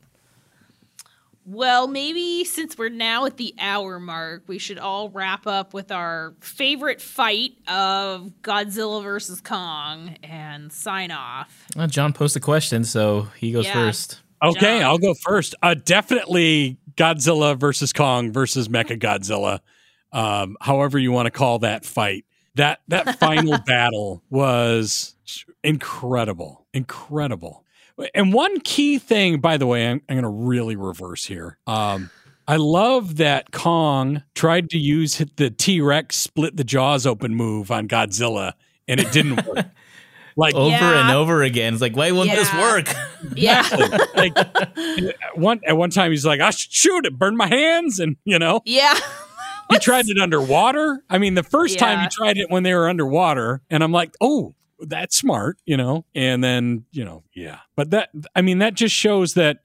Well, maybe since we're now at the hour mark, we should all wrap up with our favorite fight of Godzilla versus Kong and sign off. Well, John posed a question, so he goes Yeah. first. Okay, John. I'll go first. Uh, definitely Godzilla versus Kong versus Mecha Godzilla. Um, however you want to call that fight. That that final battle was incredible, incredible. And one key thing, by the way, I'm, I'm going to really reverse here. Um, I love that Kong tried to use the T Rex split the jaws open move on Godzilla, and it didn't work. Like Over Yeah. and over again. It's like, why won't this work? Yeah. like one at one time he's like, I should shoot it, burn my hands, and you know yeah. he tried it underwater. I mean, the first time he tried it when they were underwater, and I'm like, oh, that's smart, you know. And then you know, yeah, but that I mean, that just shows that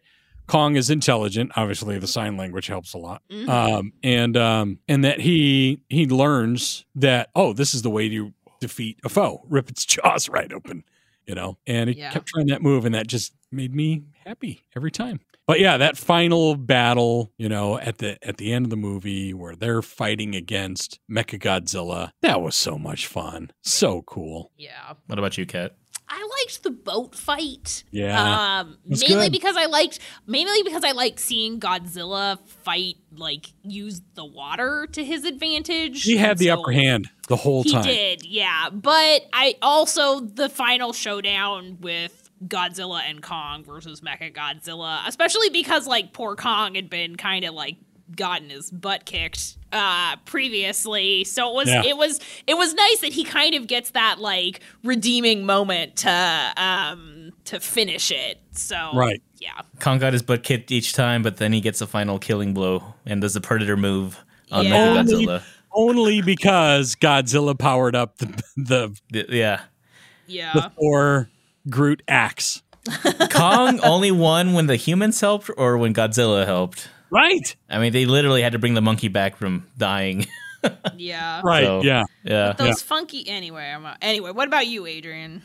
Kong is intelligent. Obviously, the sign language helps a lot, Mhm. um, and um, and that he he learns that oh, this is the way to defeat a foe: rip its jaws right open, you know. And he Yeah. kept trying that move, and that just made me happy every time. But yeah, that final battle, you know, at the at the end of the movie where they're fighting against Mechagodzilla, that was so much fun, so cool. yeah. What about you, Kat? I liked the boat fight. Yeah, Um, mainly good. because I liked, mainly because I liked seeing Godzilla fight, like use the water to his advantage. he had the So- upper hand the whole He time. He did, yeah. But I also the final showdown with Godzilla and Kong versus Mecha Godzilla, especially because like poor Kong had been kind of like gotten his butt kicked uh previously so it was Yeah. it was it was nice that he kind of gets that like redeeming moment to um to finish it so Right. yeah Kong got his butt kicked each time, but then he gets a final killing blow and does the predator move on Yeah. Mechagodzilla. Only because Godzilla powered up the the, The- yeah. yeah the Thor Groot axe. Kong only won when the humans helped or when Godzilla helped. Right. I mean, they literally had to bring the monkey back from dying. yeah Right. So- yeah. yeah. those funky anyway I'm, anyway what about you adrian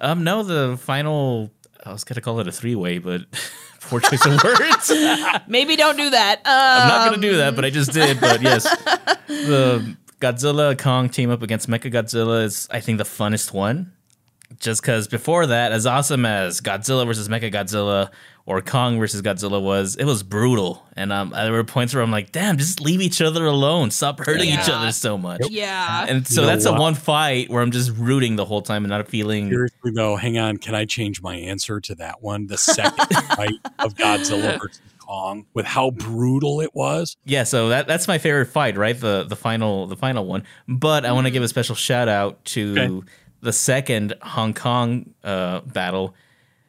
Um, no, the final. I was gonna call it a three-way, but poor choice of words. maybe don't do that um, I'm not gonna do that, but I just did. But yes, the Godzilla Kong team up against Mecha Godzilla is, I think, the funnest one. Just because before that, as awesome as Godzilla versus Mecha Godzilla or Kong versus Godzilla was, it was brutal. And um, there were points where I'm like, damn, just leave each other alone. Stop hurting each other so much. yeah And so You know that's the what? one fight where I'm just rooting the whole time and not feeling. Seriously though, hang on. Can I change my answer to that one? The second fight of Godzilla versus Kong, with how brutal it was. Yeah, so that that's my favorite fight, right? The the final the final one. But I want to give a special shout out to Okay. The second Hong Kong uh, battle,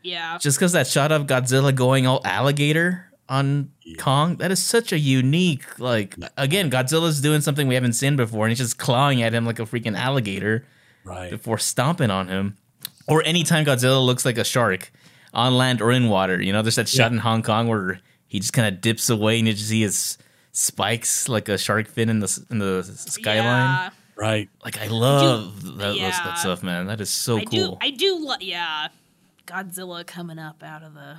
yeah just because that shot of Godzilla going all alligator on Kong, that is such a unique. Like again, Godzilla's doing something we haven't seen before, and he's just clawing at him like a freaking alligator Right. before stomping on him. Or anytime Godzilla looks like a shark on land or in water, you know, there's that shot in Hong Kong where he just kind of dips away and you just see his spikes like a shark fin in the in the skyline. Yeah. Right. Like I love that, yeah. that stuff, man. That is so I cool. do. I do. Lo- yeah, Godzilla coming up out of the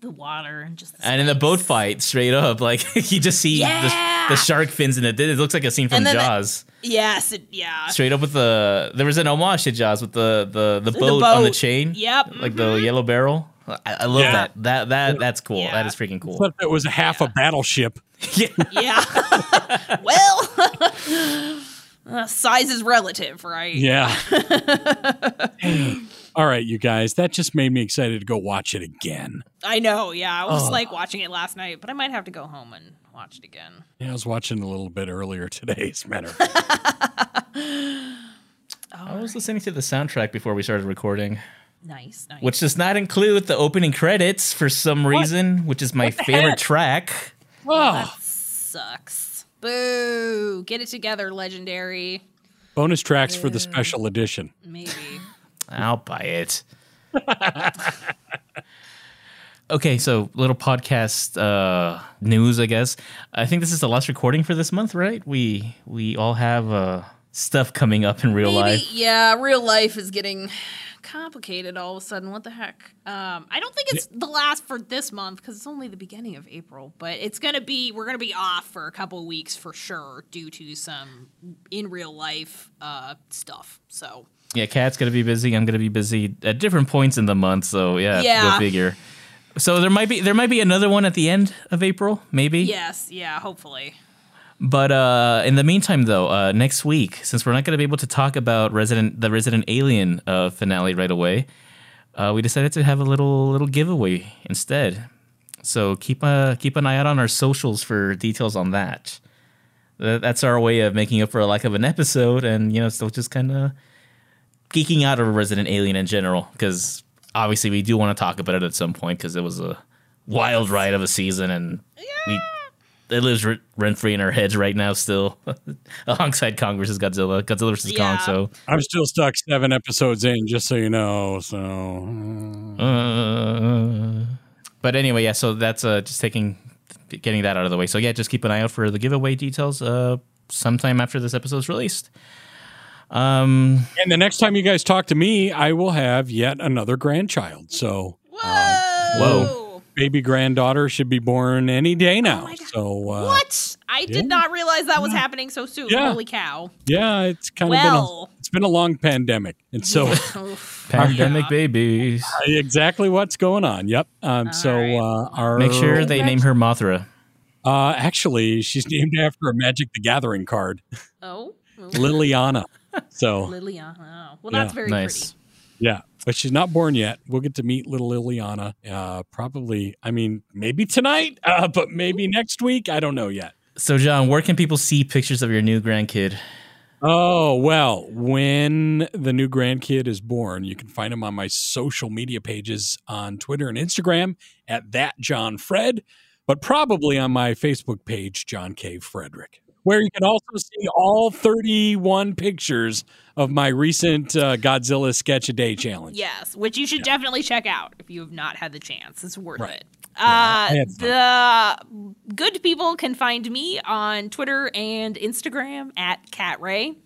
the water and just. and in the boat fight, straight up, like you just see Yeah. the, the shark fins in it. It looks like a scene from And then the- Jaws. Yes. It, yeah. straight up with the there was an homage to Jaws with the the the boat, on the chain. Yep, like the mm-hmm. yellow barrel. I, I love Yeah. that. That that that's cool. Yeah. That is freaking cool. Except it was a half a battleship. yeah. Yeah. well, uh, size is relative, right? Yeah. All right, you guys. That just made me excited to go watch it again. I know. Yeah, I was Oh. like watching it last night, but I might have to go home and watch it again. Yeah, I was watching a little bit earlier today, as a matter of fact. All was listening to the soundtrack before we started recording, Nice, nice. which does not include the opening credits for some reason, which is my favorite heck? track. Oh, sucks. Boo! Get it together, legendary. bonus tracks for the special edition. Maybe. I'll buy it. okay, so little podcast uh, news, I guess. I think this is the last recording for this month, right? We we all have uh, stuff coming up in real Maybe, life. yeah, real life is getting complicated all of a sudden. What the heck? Um, I don't think it's the last for this month because it's only the beginning of April, but it's gonna be we're gonna be off for a couple of weeks for sure due to some in real life uh, stuff. So Yeah, Kat's gonna be busy. I'm gonna be busy at different points in the month. So yeah, Yeah. go figure. So there might be there might be another one at the end of April, maybe. yes, yeah, hopefully. But uh, in the meantime, though, uh, next week, since we're not going to be able to talk about Resident the Resident Alien uh, finale right away, uh, we decided to have a little little giveaway instead. So keep a keep an eye out on our socials for details on that. That- That's our way of making up for a lack of an episode, and you know, still just kind of geeking out over Resident Alien in general, because obviously we do want to talk about it at some point because it was a wild ride of a season, and we it lives rent free in our heads right now, still alongside Kong versus Godzilla, Godzilla versus Yeah. Kong. So, I'm still stuck seven episodes in, just so you know. So uh, but anyway, yeah. So that's uh, just taking getting that out of the way. So yeah, just keep an eye out for the giveaway details. Uh, sometime after this episode's released. Um, And the next time you guys talk to me, I will have yet another grandchild. So Whoa! Whoa. Baby granddaughter should be born any day now. my God. so uh, What? I yeah. did not realize that was happening so soon. Yeah. Holy cow! yeah, it's kind of been a, it's been a long pandemic, and so Oof. pandemic babies. exactly what's going on. Yep. Um, so right. uh, our Make sure they name her Mothra. Uh, actually, she's named after a Magic the Gathering card, Oh, oh. Liliana. So Liliana. Oh. Well, Yeah. that's very Nice. pretty. yeah, but she's not born yet. We'll get to meet little Liliana. Uh, probably. I mean, maybe tonight, uh, but maybe next week. I don't know yet. So, John, where can people see pictures of your new grandkid? Oh, well, when the new grandkid is born, you can find him on my social media pages on Twitter and Instagram at that John Fred, but probably on my Facebook page, John K. Frederick, where you can also see all 31 pictures of my recent uh, Godzilla Sketch a Day challenge. Yes, which you should definitely check out if you have not had the chance. It's worth Right. it. I Uh, had the good people can find me on Twitter and Instagram at Cat Ray.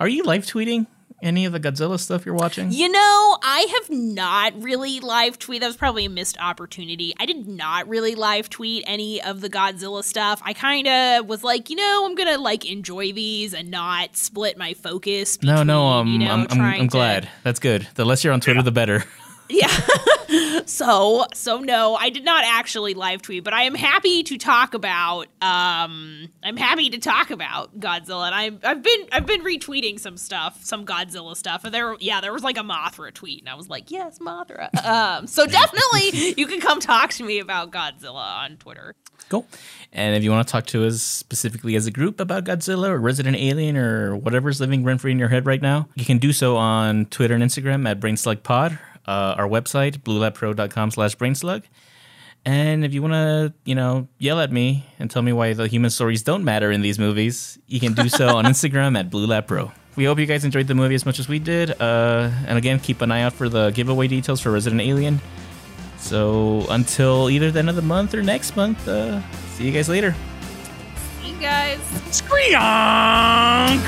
Are you live tweeting any of the Godzilla stuff you're watching? You know, I have not really live tweet. That was probably a missed opportunity. I did not really live tweet any of the Godzilla stuff. I kind of was like, you know, I'm gonna like enjoy these and not split my focus. No, no, between, um, you know, I'm, I'm, trying I'm to- glad. That's good. The less you're on Twitter, the better. Yeah. so so no, I did not actually live tweet, but I am happy to talk about um I'm happy to talk about Godzilla and I I've been I've been retweeting some stuff, some Godzilla stuff. And there yeah, there was like a Mothra tweet and I was like, "Yes, Mothra." Um so definitely you can come talk to me about Godzilla on Twitter. Cool. And if you want to talk to us specifically as a group about Godzilla or Resident Alien or whatever's living rent free in your head right now, you can do so on Twitter and Instagram at BrainSlugPod, uh, our website, bluelabpro.com slash brainslug. And if you want to, you know, yell at me and tell me why the human stories don't matter in these movies, you can do so on Instagram at bluelabpro. We hope you guys enjoyed the movie as much as we did. Uh, and again, keep an eye out for the giveaway details for Resident Alien. So until either the end of the month or next month, uh, see you guys later. See you guys. Screonk!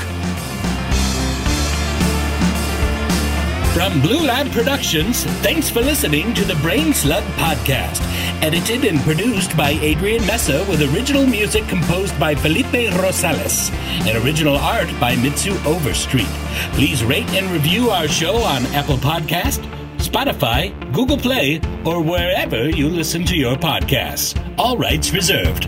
From Blue Lab Productions, thanks for listening to the Brain Slug Podcast. Edited and produced by Adrian Mesa with original music composed by Felipe Rosales and original art by Mitsu Overstreet. Please rate and review our show on Apple Podcast, Spotify, Google Play, or wherever you listen to your podcasts. All rights reserved.